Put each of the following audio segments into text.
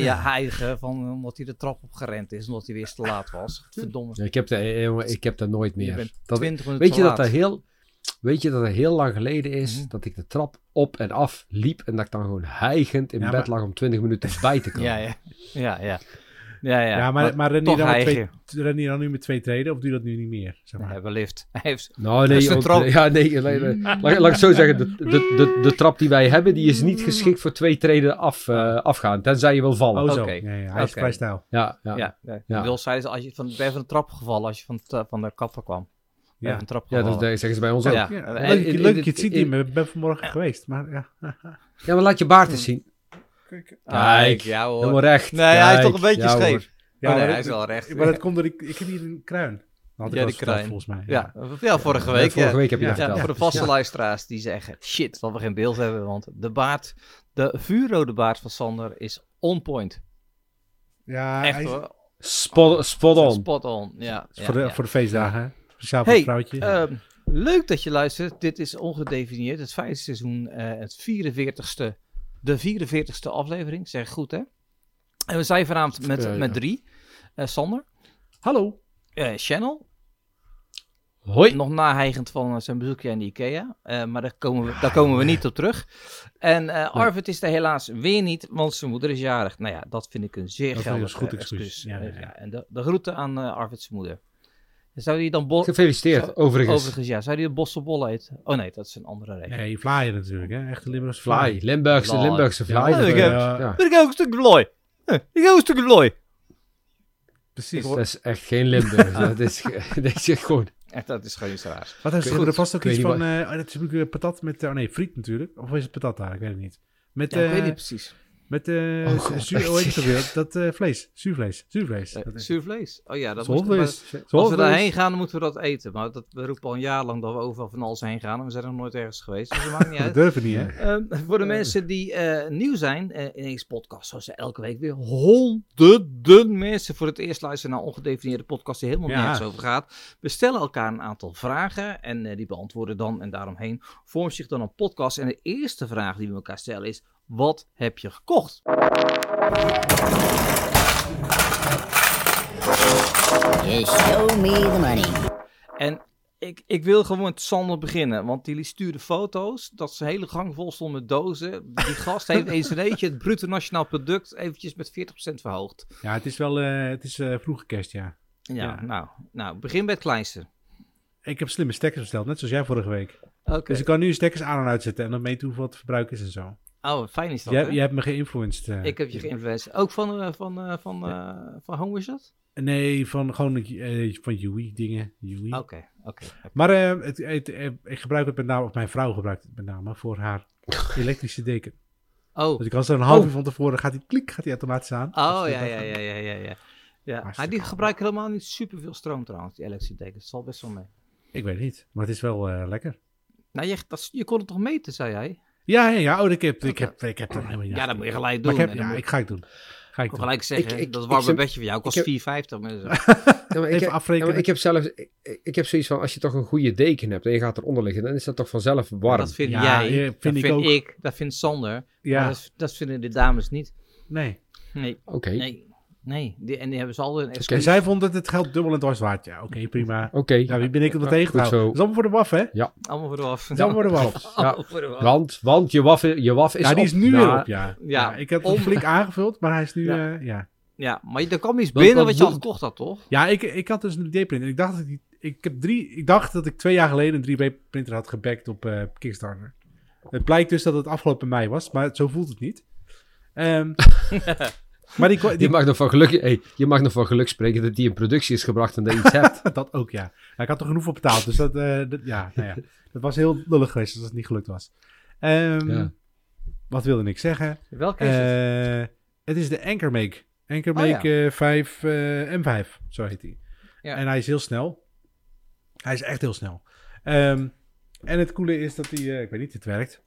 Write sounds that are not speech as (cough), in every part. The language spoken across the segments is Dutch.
Je eigen, van, omdat hij de trap op gerend is, omdat hij weer te laat was. Verdomme. Ja, ik, heb dat, eh, ik heb dat nooit meer. Dat, 20 minuten weet, je dat dat heel, weet je dat het heel lang geleden is Mhm. dat ik de trap op en af liep en dat ik dan gewoon hijgend in Ja, bed maar- lag om 20 minuten bij te (laughs) komen? Ja, ja. Ja, ja. Ja, ja. Ja, maar, maar ren, je toch dan twee, dan nu met twee treden of doe je dat nu niet meer? Zeg maar. hebben lift. (laughs) Hij heeft... Nou, nee, ook- (laughs) ja, nee, nee, nee. Laat, laat ik zo zeggen, de, de, de, de trap die wij hebben, die is niet geschikt voor twee treden af, eh, afgaan, tenzij je wil vallen. Oh, zo. Oké. Ja, ja, hij is vrij stijl. Ja, ja. Ja, ja. Ja. Wil zei ze, als je van, ben je van de trap gevallen als je van, het, eh, van de kapper kwam. Ja. de trap Ja, dat, zeggen ze bij ons ook. Ja. Ja, Ja, leuk, je het ziet niet, ik ben vanmorgen geweest. Maar ja. maar laat je baard eens zien. Kijk, ja hoor. Helemaal recht. Nee, hij is toch een beetje ja, scheef. Ja, oh, nee, hij is wel recht. Maar dat komt door, ik, ik heb hier een kruin. Dat had ik Ja, die verteld, kruin. volgens mij. Ja, ja, vorige Ja, week. vorige ja. week heb je Ja. dat Ja, verteld. voor de vaste luisteraars die zeggen: shit, dat we geen beeld hebben. Want de baard, de vuurrode baard van Sander is on point. Ja, Echt hij is- hoor. Spot, spot on. Spot on. Ja, ja, voor, de, ja. voor de feestdagen. hè? Speciaal voor Hey, het vrouwtje. Ehm, leuk dat je luistert. Dit is ongedefinieerd. Het vijfde seizoen, eh, het 44ste, de 44ste aflevering. Zeg goed, hè? En we zijn vanavond met, Ja, met drie. Eh, Sander, Hallo. eh, Channel, Hoi. nog nahegend van eh, zijn bezoekje aan de IKEA. Maar daar komen, we, daar komen we niet op terug. En Arvid is er helaas weer niet, want zijn moeder is jarig. Nou ja, dat vind ik een zeer Dat geldig goed excuus. excuus. Ja, ja, ja. en de, de groeten aan Arvid's moeder. Zou die dan bol... Gefeliciteerd, overigens. Overigens, ja. Zou die een bossenbollen eten? Oh nee, dat is een andere reden. Nee, vlaaien natuurlijk. Hè? Echte Limburgse Fly, Limburgse. Limburgse. Ja, dat, ik eh, heb- ja. Ik ook een stukje vlooi. Eh, Ik ga een stukje vlooi. Precies. Dat is echt geen Limburg. (laughs) dat, is, (laughs) dat is gewoon... Echt, dat is gewoon iets raars. Wat ze weet er vast ook iets van... eh, oh, dat is natuurlijk patat met... eh, oh nee, friet natuurlijk. Of is het patat daar? Ik weet het niet. Met, Ja, ik eh, weet niet precies. Met eh Oh, God, zuur, hoe heet het ook weer? (laughs) Dat eh, vlees. Zuurvlees. Zuurvlees. Eh, Dat is- Zuur vlees. Oh ja, dat moet. Als we daarheen gaan, dan moeten we dat eten. Maar dat, we roepen al een jaar lang dat we overal van alles heen gaan. En we zijn nog nooit ergens geweest. Dus dat maakt niet (laughs) uit. durven niet, hè? Ehm, voor de mensen die eh, nieuw zijn eh, in deze podcast, zoals ze elke week weer honderden mensen voor het eerst luisteren naar ongedefinieerde podcast die helemaal Ja. nergens over gaat. We stellen elkaar een aantal vragen en eh, die beantwoorden dan en daaromheen vormt zich dan een podcast. En de eerste vraag die we elkaar stellen is, wat heb je gekocht? Show me the money. En ik, ik wil gewoon met Sander beginnen, want die stuurde foto's dat zijn hele gang vol stond met dozen. Die gast heeft eens een eentje het bruto nationaal product eventjes met 40% verhoogd. Ja, het is wel... eh, het is eh, vroege kerst, ja. Ja, Ja. Nou, nou, begin bij het kleinste. Ik heb slimme stekkers besteld, net zoals jij vorige week. Oké. Dus ik kan nu stekkers aan en uitzetten en dan meten hoeveel het verbruik is en zo. Oh, fijn is dat, Jij, hè? jij hebt me geïnfluenced. eh. Ik heb je geïnfluenced. Ook van, eh, van, eh, van, van Home is dat? Nee, van gewoon van Yui dingen. Oké, oké. Maar het, het, ik gebruik het met name, of mijn vrouw gebruikt het met name, voor haar (laughs) elektrische deken. Oh, Dus ik kan ze een half Oh. uur van tevoren, gaat die klik, gaat die automatisch aan. oh Dus ja, ja, ja, ja, ja, ja. ja. Maar die gebruiken helemaal niet superveel stroom trouwens, die elektrische dekens. Dat zal best wel mee. Ik weet niet, maar het is wel lekker. Nou, je, dat, je kon het toch meten, zei jij? Ja, ja, ja. Oh, ik heb, ik heb, ik heb er helemaal niet Ja, dat moet je gelijk Maar doen. ik heb, ja, moet- ik ga het doen. Ga ik Ik gelijk zeggen, Ik- ik- dat warme vind- bedje van jou kost ik 4,50. maar zo. Ja, maar ik, Even heb, afrekenen. ja, ik heb zelf, ik, ik heb zoiets van, als je toch een goede deken hebt en je gaat eronder liggen, dan is dat toch vanzelf warm. Dat vind Ja, jij, eh, dat vind ik vind ook. ik, dat vindt Sander. Maar Ja, dat, dat vinden de dames niet. nee. Nee, Oké, nee, nee. Die, en die hebben ze altijd een En excuus. zij vond dat het geld dubbel en dwars waard. Ja, oké, prima. oké. Ja, wie ben ik om dat tegen te Goed houden? zo. Dat is allemaal voor de waf, hè? Allemaal voor de af. Dat is allemaal voor de waf. (laughs) Ja. Allemaal voor de af. Want, want je waf, je waf is Ja, die is nu weer op, ja. Ja, ik heb hem om- flink aangevuld, maar hij is nu, Ja. eh, ja. Ja, maar er kwam iets binnen wat wat je al gekocht had, toch? Ja, ik, ik had dus een 3D-printer. Ik dacht dat ik, ik heb drie, ik dacht dat ik twee jaar geleden een 3D-printer had gebackt op eh, Kickstarter. Het blijkt dus dat het afgelopen mei was, maar zo voelt het niet. Ehm, (laughs) maar die, die, Je mag, nog van geluk, hey, je mag nog van geluk spreken dat die in productie is gebracht en dat je iets hebt. (laughs) dat ook, ja. ja. Ik had er genoeg voor betaald, dus dat, eh, dat- ja, nou ja, dat was heel lullig geweest als het niet gelukt was. Ehm, Ja. Wat wilde ik zeggen? Welke is het? Eh, het is de Anchor Make. Anchor Oh, Make eh, 5 eh, M5, zo heet hij. Ja. En hij is heel snel. Hij is echt heel snel. Ehm, en het coole is dat hij, eh, ik weet niet, het werkt.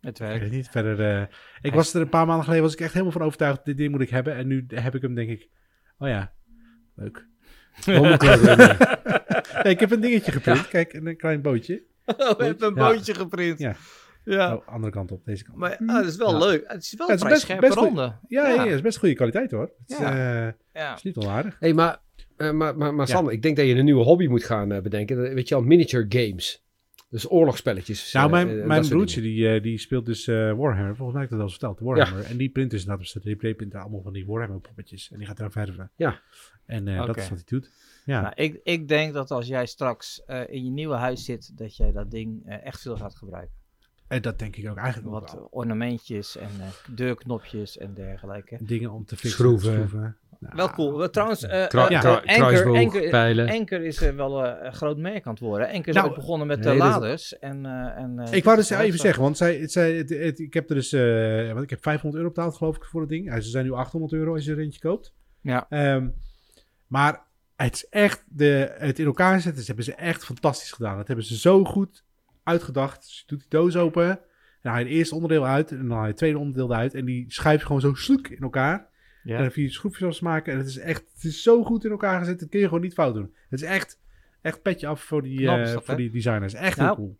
Het Ik weet werkt. het niet. Verder, eh, ik Hij- was er een paar maanden geleden, was ik echt helemaal van overtuigd, dit ding moet ik hebben. En nu heb ik hem, denk ik, oh ja, leuk. (laughs) Ik heb een dingetje geprint, kijk, een, een klein bootje. (laughs) Oh, we hebben een Ja. bootje geprint. Ja. Ja. Oh, andere kant op, deze kant. Maar ah, het is wel Ja. leuk. Het is wel het vrij best- scherpe best randen. ja, ja. ja. ja, is best goede kwaliteit hoor. Het is, Ja. eh, Ja. is niet onaardig. hey, maar, eh, maar, maar, maar Ja. Sander, ik denk dat je een nieuwe hobby moet gaan bedenken. Dat- Weet je al, miniature games. Dus oorlogsspelletjes. Nou, eh, mijn, eh, mijn broertje die, eh, die speelt dus eh, Warhammer. Volgens mij heb ik dat al eens verteld. Warhammer. En die print dus inderdaad op zijn 3D-printer allemaal van die Warhammer poppetjes. En die gaat eraan verven. Ja. En eh, dat is wat hij doet. Ja. Nou, ik, ik denk dat als jij straks eh, in je nieuwe huis zit, dat jij dat ding eh, echt veel gaat gebruiken. En dat denk ik ook eigenlijk ook Wat wel. ornamentjes en eh, deurknopjes en dergelijke. Dingen om te fixen. Schroeven. Nou, Wel cool. Trouwens, eh Kru- eh, Ja. kru- Anker, is eh, wel eh, een groot merk aan het worden. Anker is Nou, ook begonnen met nee, de dat is- laders. En, eh, en, eh, Ik wou dus even zeggen, want zij, het, zij, het, het- ik heb er dus, eh, want ik heb 500 euro betaald geloof ik voor het ding. Eh, Ze zijn nu 800 euro als je er eentje koopt. Ja. Ehm, maar het is echt, de, het in elkaar zetten, ze hebben ze echt fantastisch gedaan. Dat hebben ze zo goed uitgedacht. Dus je doet die doos open, en dan haal je het eerste onderdeel uit en dan haal je het tweede onderdeel eruit. En die schuif je gewoon zo sloek in elkaar. Ja. En dan vier schroefjes afsmaken. En het is echt, het is zo goed in elkaar gezet, dat kun je gewoon niet fout doen. Het is echt, echt petje af voor die, Knap eh, dat, voor die designers. Echt Nou, heel cool.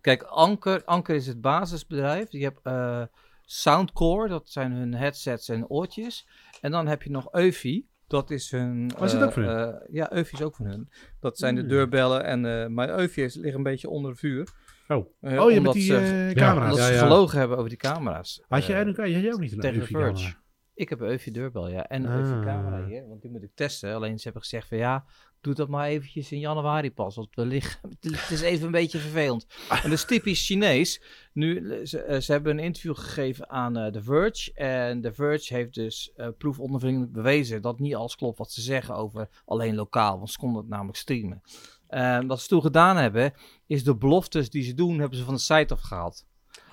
Kijk, Anker, Anker is het basisbedrijf. Je hebt eh, Soundcore, dat zijn hun headsets en oortjes. En dan heb je nog Eufy. Dat is hun... Oh, is dat eh, ook van hun? eh, ja, Eufy is ook van hun. Dat zijn de Hmm. deurbellen. En, maar Eufy is- ligt een beetje onder vuur. Oh, oh je met die ze- camera's. Omdat Ja, ze ja. gelogen hebben over die camera's. Had je, Eh, had jij ook niet een tegen Eufy Verge. Ik heb een Eufy deurbel, ja. En een Ah. Eufy camera hier. Want die moet ik testen. Alleen ze hebben gezegd van ja, doe dat maar eventjes in januari pas. Want we liggen, (laughs) het is even een beetje vervelend. (laughs) En dat is typisch Chinees. Nu, ze, eh, ze hebben een interview gegeven aan eh The Verge. En The Verge heeft dus eh proefondervindelijk bewezen dat niet alles klopt wat ze zeggen over alleen lokaal. Want ze konden het namelijk streamen. En wat ze toen gedaan hebben, is de beloftes die ze doen, hebben ze van de site afgehaald.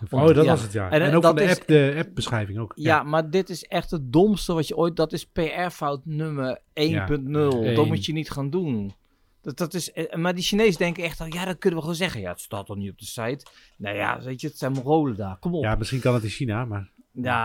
Oh, dat Ja. was het, ja. En, En, ook dat de is- app, de app-beschrijving ook. Ja, maar dit is echt het domste wat je ooit... Dat is PR-fout nummer 1.0. Ja. Dat moet je niet gaan doen. Dat, dat is, eh, maar die Chinezen denken echt, al, ja, dat kunnen we gewoon zeggen. Ja, het staat toch niet op de site. Nou ja, weet je, het zijn Mongolen daar. Kom op. Ja, Ja, misschien kan het in China, maar...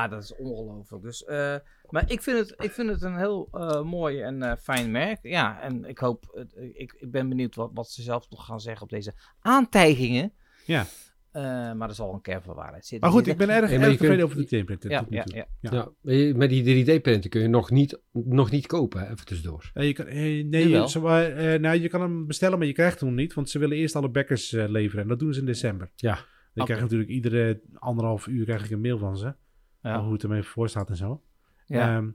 dat is ongelooflijk. Dus, eh, maar ik vind, het, ik vind het een heel eh, mooi en fijn merk. Ja, en ik hoop... ik, ik ben benieuwd wat, wat ze zelf nog gaan zeggen op deze aantijgingen. Ja. Eh, maar er zal een kern van waarheid zitten. Maar goed, ik ben erg, erg tevreden kunt- over de 3D-printer. Ja, ja, ja. Ja. Ja, maar je- met die 3D-printer kun je nog niet, nog niet kopen, even tussendoor. Eh, je kan, eh, nee, ze, eh, nou, je kan hem bestellen, maar je krijgt hem niet. Want ze willen eerst alle backers eh, leveren. En dat doen ze in december. Ja. Dan krijg je natuurlijk iedere anderhalf uur krijg ik een mail van ze. Ja. Hoe het ermee voor staat en zo. Ja. Ehm, maar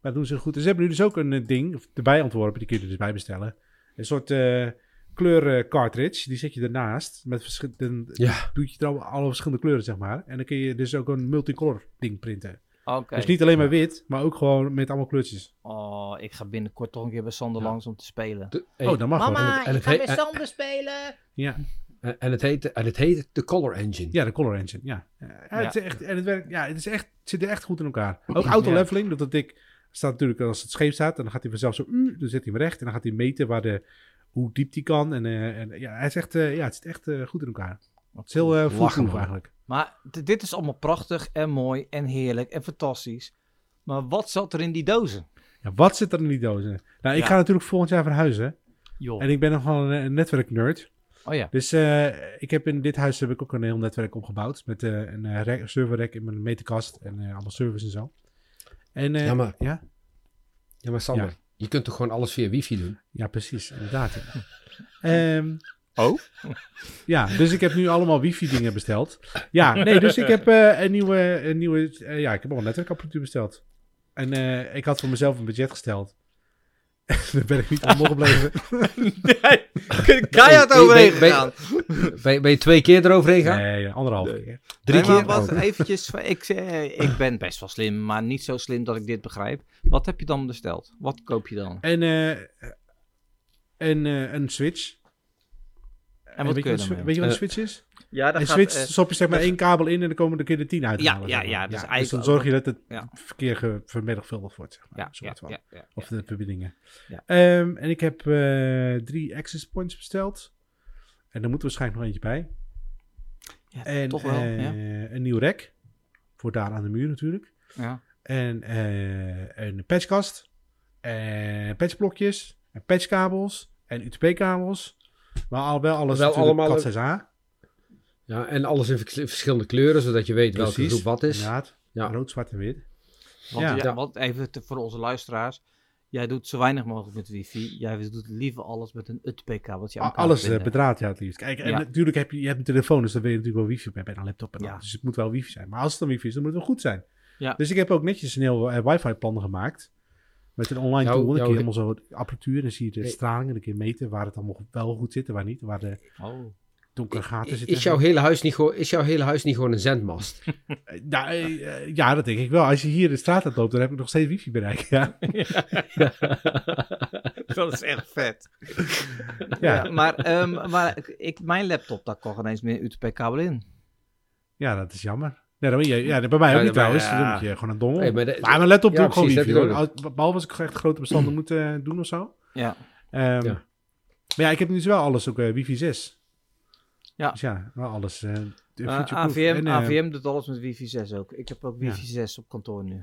dat doen ze goed. Dus ze hebben nu dus ook een ding erbij ontworpen. Die kun je er dus bij bestellen. Een soort eh, kleur cartridge. Die zet je ernaast. Met verschillende... Ja. Doe je er al- alle verschillende kleuren, zeg maar. En dan kun je dus ook een multicolor ding printen. Oké. Dus niet alleen maar wit, maar ook gewoon met allemaal kleurtjes. Oh, ik ga binnenkort toch een keer bij Sander Ja. langs om te spelen. De- hey, Oh, dat mag wel. En het- en het heet- en- Sander spelen. Ja. En, en het heet, en het heet de Color Engine. Ja, de color engine, ja. Ja, Ja. Het, is echt, en het, werkt, ja, het, is echt, het zit er echt goed in elkaar. Ook auto-leveling, dat dat ik staat natuurlijk als het scheef staat, dan gaat hij vanzelf zo, uh, dan zet hij hem recht en dan gaat hij meten waar de, hoe diep die kan. En, eh, en ja, hij is echt, eh, ja, het zit echt eh, goed in elkaar. Het is heel uh, eigenlijk. Maar dit is allemaal prachtig en mooi en heerlijk en fantastisch. Maar wat zat er in die dozen? Ja, wat zit er in die dozen? Nou, ik Ja. ga natuurlijk volgend jaar verhuizen. Joh. En ik ben nogal een, een netwerknerd. Oh ja. Dus eh, ik heb in dit huis heb ik ook een heel netwerk opgebouwd. Met eh, een rek- serverrek in mijn meterkast en eh, allemaal servers en zo. En, eh, Ja, maar- ja? Ja, maar Sander, Ja. Je kunt toch gewoon alles via wifi doen? Ja, precies, inderdaad. (laughs) Ehm, Oh? ja, dus ik heb nu allemaal wifi dingen besteld. Ja, nee, dus ik heb eh, een nieuwe, een nieuwe eh, ja, ik heb al een netwerkapparatuur besteld. En eh, ik had voor mezelf een budget gesteld. (laughs) Daar ben ik niet onder gebleven. (laughs) Keihard Ben- overheen ben- ben- gegaan. Ben, je- ben je twee keer eroverheen gaan? Nee, anderhalf keer. Drie Nee, maar keer? Wat, Oh. eventjes, (laughs) ik, eh, ik ben best wel slim, maar niet zo slim dat ik dit begrijp. Wat heb je dan besteld? Wat koop je dan? En, eh, en eh, een switch. En wat weet, kun je wat, weet je wat een switch is? Ja, Een switch stop je zeg maar één kabel in en dan komen er kun je er tien uit. Ja, halen, ja, ja, dus dus eigenlijk dan zorg je dat het Ja. verkeer vermenigvuldigd wordt. Zeg maar, ja, ja, soort van. ja, ja, Of ja. de verbindingen. Ja. Ehm, en ik heb eh, drie access points besteld. En er moet er waarschijnlijk nog eentje bij. Ja, En toch wel. eh, ja. een nieuw rek. Voor daar aan de muur natuurlijk. Ja. En eh, een patchkast. En patchblokjes. En patchkabels. En UTP-kabels. Maar al wel alles Wel natuurlijk allemaal- Cat 6a. Ja, en alles in vers- verschillende kleuren, zodat je weet welke groep wat is. Inderdaad. Ja. Rood, zwart en wit. Want, Ja. want even te- voor onze luisteraars. Jij doet zo weinig mogelijk met wifi. Jij doet liever alles met een A- elkaar Alles eh, bedraad, ja, het liefst. Kijk, en Ja. natuurlijk heb je, je hebt een telefoon, dus dan wil je natuurlijk wel wifi bij, bij een laptop. En Ja. Dus het moet wel wifi zijn. Maar als het dan wifi is, dan moet het wel goed zijn. Ja. Dus ik heb ook netjes een heel eh, wifi-plan gemaakt. Met een online tool. Dan kun je helemaal zo apparatuur. Dan zie je de Nee. straling. En dan kun je meten waar het allemaal wel goed zit en waar niet. Waar de Oh. Donkere gaten zitten. Is jouw, hele huis niet gewoon, is jouw hele huis niet gewoon een zendmast? (laughs) Eh, Ja, eh, eh, ja, dat denk ik wel. Als je hier de straat uit loopt, dan heb ik nog steeds wifi bereik. Ja. (laughs) dat is echt vet. Ja. Ja, maar maar, maar ik- mijn laptop, daar kan geen eens meer UTP-kabel in. ja, dat is jammer. Ja, dan, ben je- ja, bij mij ook Ja, niet trouwens. ja. Dan moet je gewoon een dongel. Maar de- maar mijn laptop Ja, doe ik gewoon wifi Behalve als ik echt grote bestanden moet eh, doen of zo. Ja. Ehm, Ja. Maar ja, ik heb nu dus wel alles ook wifi 6. Ja. Dus ja, wel alles. eh, Uh, future-proof. AVM, En, eh, AVM doet alles met wifi 6 ook. Ik heb ook wifi 6 op kantoor nu.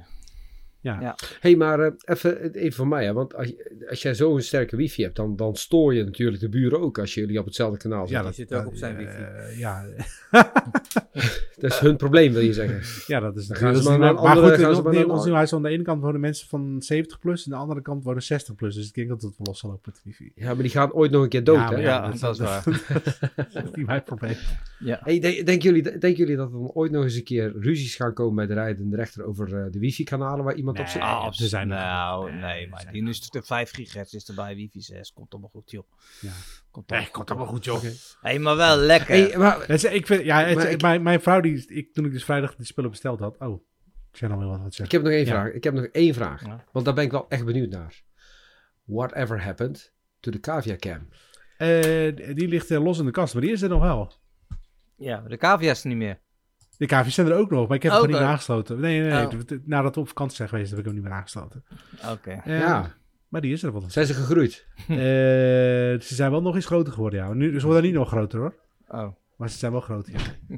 Ja. Ja. hey, maar eh, even, even voor mij, hè, want als, je- als jij zo'n sterke wifi hebt, dan, dan stoor je natuurlijk de buren ook als jullie op hetzelfde kanaal ja, zitten. dat zit ook op zijn eh, wifi. ja, (laughs) Dat is hun probleem, wil je zeggen. ja, dat is Dan natuurlijk- gaan dat ze is maar niet- naar een Maar andere- goed, gaan ze in- maar in naar ons huis aan de ene kant wonen mensen van 70 plus. En aan de andere kant wonen 60 plus. Dus ik denk dat het wel los zal lopen met wifi. Ja, maar die gaan ooit nog een keer dood, Ja, hè? Ja, dat is waar. (laughs) dat is niet mijn probleem. Ja. Hey, de- denken, jullie, denken jullie dat er ooit nog eens een keer ruzies gaan komen bij de rijdende rechter over eh, de wifi-kanalen waar iemand op Nee. Ah, Ah, ze zijn er nou, nee, Nee, maar zijn die nu is het 5 gigahertz is erbij, wifi 6. Komt allemaal goed, joh. Ja. Komt Nee, komt allemaal goed, joh. Hé, maar wel lekker. Hey, maar, ik vind, ja, het- Maar ik- mijn, mijn vrouw, die, ik, toen ik dus vrijdag die spullen besteld had. Oh, ik zei nog wel wat aan het ik zeggen. heb nog één Ja. vraag. Ik heb nog één vraag. Ja. Want daar ben ik wel echt benieuwd naar. Whatever happened to the cavia cam? Eh, die ligt eh, los in de kast, maar die is er nog wel. Ja, de cavia is er niet meer. De KV's zijn er ook nog, maar ik heb hem niet meer aangesloten. Nee, nee, nee. Oh. Nadat we op vakantie zijn geweest, heb ik hem niet meer aangesloten. Oké. Eh, ja. Maar die is er wel. Zijn ze gegroeid? (laughs) Eh, ze zijn wel nog eens groter geworden, ja. Nu, ze worden niet nog groter, hoor. Oh. Maar ze zijn wel groter, ja. (laughs)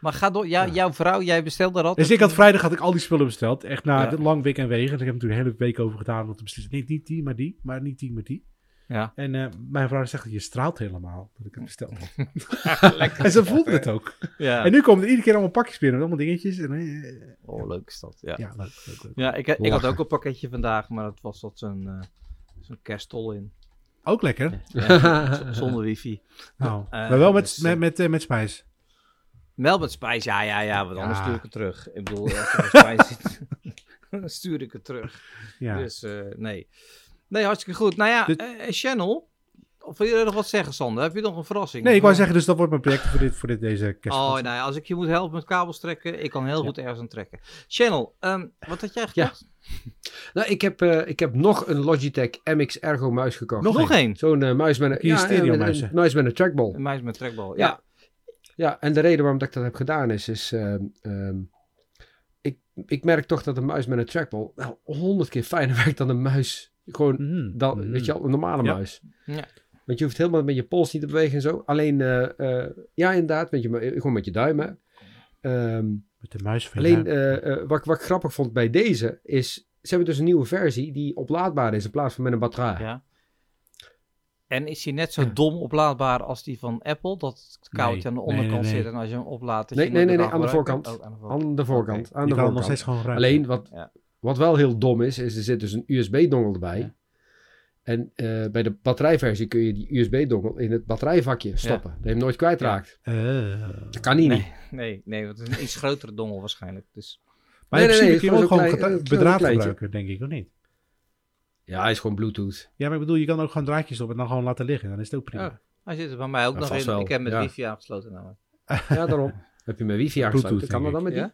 Maar ga door. Ja, Ja. Jouw vrouw, jij bestelde dat. Dus ik had vrijdag had ik al die spullen besteld. Echt na Ja. lang week en wegen. Dus ik heb natuurlijk een hele week over gedaan om te beslissen. Nee, niet die, maar die. Maar niet die, maar die. Ja. En eh, mijn vrouw zegt, je straalt helemaal dat ik het besteld heb. (laughs) en ze voelde het ook. ja. En nu komen er iedere keer allemaal pakjes binnen. Allemaal dingetjes. En, eh, Oh, leuk is dat. Ja. ja, leuk, leuk, leuk. Ja, ik, ik had ook een pakketje vandaag, maar het was tot zo'n eh, zo'n kerstol in. Ook lekker. Ja, (laughs) zonder wifi. Nou, maar wel met, dus, met, met, met spijs. Wel met spijs, ja, ja, ja, want anders Ja. stuur ik het terug. Ik bedoel, als er spijs zit, (laughs) dan stuur ik het terug. Ja. Dus eh, nee. Nee, hartstikke goed. Nou ja, Dit- eh, Channel, of wil je nog wat zeggen, Sander? Heb je nog een verrassing? Nee, ik wou zeggen, dus dat wordt mijn project voor, dit, voor dit, deze kerst. Oh, nou ja, als ik je moet helpen met kabels trekken, ik kan heel goed ergens aan trekken. Channel, ehm, wat had jij gekocht? (laughs) Nou, ik heb, eh, ik heb nog een Logitech MX Ergo muis gekocht. Nog Nog één. Zo'n eh, muis met een, ja, stereo muis, een muis met een trackball. Een muis met trekbal. Ja. Ja. Ja, en de reden waarom dat ik dat heb gedaan is, is ehm, ehm, ik, ik merk toch dat een muis met een trackball wel honderd keer fijner (laughs) werkt dan een muis. Gewoon, Mhm. dan, weet je wel, een normale Ja. muis. Ja. Want je hoeft helemaal met je pols niet te bewegen en zo. Alleen, eh, eh, ja inderdaad, met je, mu- gewoon met je duimen. Ehm, Met de muis van alleen, eh, eh, wat, wat ik grappig vond bij deze, is, ze hebben dus een nieuwe versie die oplaadbaar is in plaats van met een batterij. Ja. En is hij net zo Ja. dom oplaadbaar als die van Apple? Dat het koud Nee. aan de onderkant nee, nee. zit en als je hem oplaadt... Nee, nee, nee, aan de. Oh, aan de voorkant. Aan de voorkant. Oké. Aan je de voorkant. nog steeds gewoon ruiken. Alleen, wat, Ja. Wat wel heel dom is, is er zit dus een USB-dongel erbij. Ja. En eh, bij de batterijversie kun je die USB-dongel in het batterijvakje stoppen. Dat je hem nooit kwijtraakt. Eh. Dat kan niet. Nee, nee, nee, want het is een iets grotere dongel waarschijnlijk. Dus, Maar Nee, in principe nee, kun je gewoon ook gewoon klein- bedraad gebruiken, denk ik, of niet? Ja, hij is gewoon Bluetooth. Ja, maar ik bedoel, je kan ook gewoon draadjes op en dan gewoon laten liggen. Dan is het ook prima. Ja. hij zit er bij mij ook Ja, nog in. wel, Ik heb met ja. wifi aangesloten namelijk. Ja, daarom. Heb je mijn wifi aangesloten? Bluetooth, Kan dat dan met Ja? die?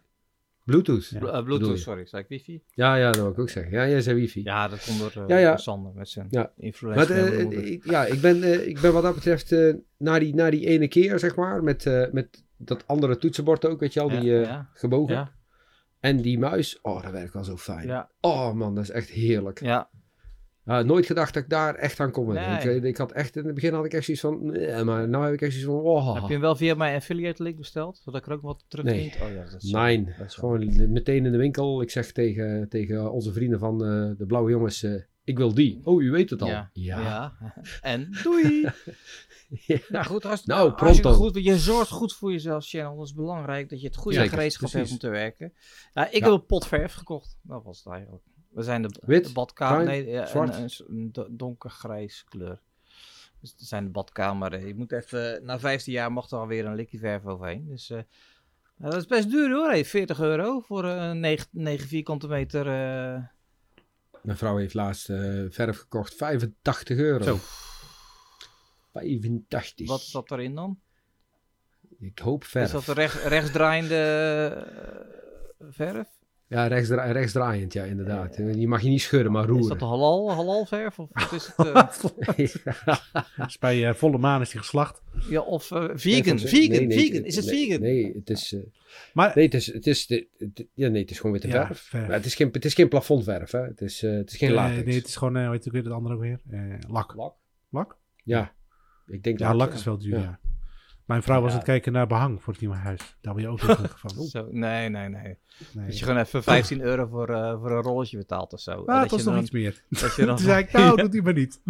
Bluetooth. Ja. Ja, Bl- eh, Bluetooth, sorry. Zei ik wifi? ja, dat wil ik ook zeggen. Ja, jij zei wifi. Ja, dat komt door, eh, Ja, ja. door Sander met zijn Ja. influencer. Maar eh, ja, ik ben, eh, ik ben wat dat betreft eh, na, die, na die ene keer, zeg maar, met, eh, met dat andere toetsenbord ook, weet je al, Ja, die eh, ja. gebogen. ja, En die muis, oh, dat werkt wel zo fijn. ja, Oh man, dat is echt heerlijk. ja. Ja, nooit gedacht dat ik daar echt aan kon. Nee. Ik, ik had echt, in het begin had ik echt zoiets van, nee, maar nu heb ik echt zoiets van, oh. Heb je hem wel via mijn affiliate link besteld? Zodat ik er ook wat terug Nee. Oh ja, dat is Nee, dat is gewoon meteen in de winkel. Ik zeg tegen, tegen onze vrienden van eh, de Blauwe Jongens, eh, Ik wil die. Oh, u weet het al. Ja. Ja. ja. (laughs) En doei. (laughs) Ja. Nou goed, als, Nou, als je, goed, je zorgt goed voor jezelf, Channel. Dat is belangrijk dat je het goede gereedschap hebt om te werken. Ja, ik heb een pot verf gekocht. Dat was het eigenlijk. We zijn de, Wit? de badkamer. Nee, ja, Zwart? Een, een, een do- donkergrijs kleur. Dus er zijn de badkamer. eh, Je moet even, na 15 jaar mocht er alweer een likje verf overheen. Dus eh, nou, dat is best duur hoor. Hey, 40 euro voor een 9, 9 vierkante meter. eh, Mijn vrouw heeft laatst eh, verf gekocht. 85 euro. Zo. 85. wat zat erin dan? Ik hoop verf. Is dat de rechts, rechtsdraaiende eh, verf? Ja, rechtsdra rechtsdraaiend, ja, inderdaad. Die mag je niet schudden, maar Is dat roeren. de halal, halal verf? Of wat is het? (laughs) eh, Dus bij eh, volle maan is die geslacht. ja, of eh, Nee, vegan? vegan, nee, nee, vegan. Is het nee, vegan? Nee, het is, eh, Maar nee, het is, het is, de, het- ja, nee, het is gewoon witte Ja, verf. verf. Maar het, is geen, het is geen plafondverf, hè. Het is, eh, het is geen latex. nee, het is gewoon, eh, hoe heet het ook weer het andere ook weer? Eh, lak. Lak? Lak? Ja, ik denk Ja, lak is wel duur, Ja. Mijn vrouw was aan het kijken naar behang voor het nieuwe huis. Daar ben je ook heel gelukkig van. Zo, nee, nee, nee. Nee. Dat je gewoon even 15 euro voor, eh, voor een rolletje betaalt of zo. Dat was je nog dan- iets meer. Dat je dan... (laughs) Toen zei ik, nou, doet die maar niet.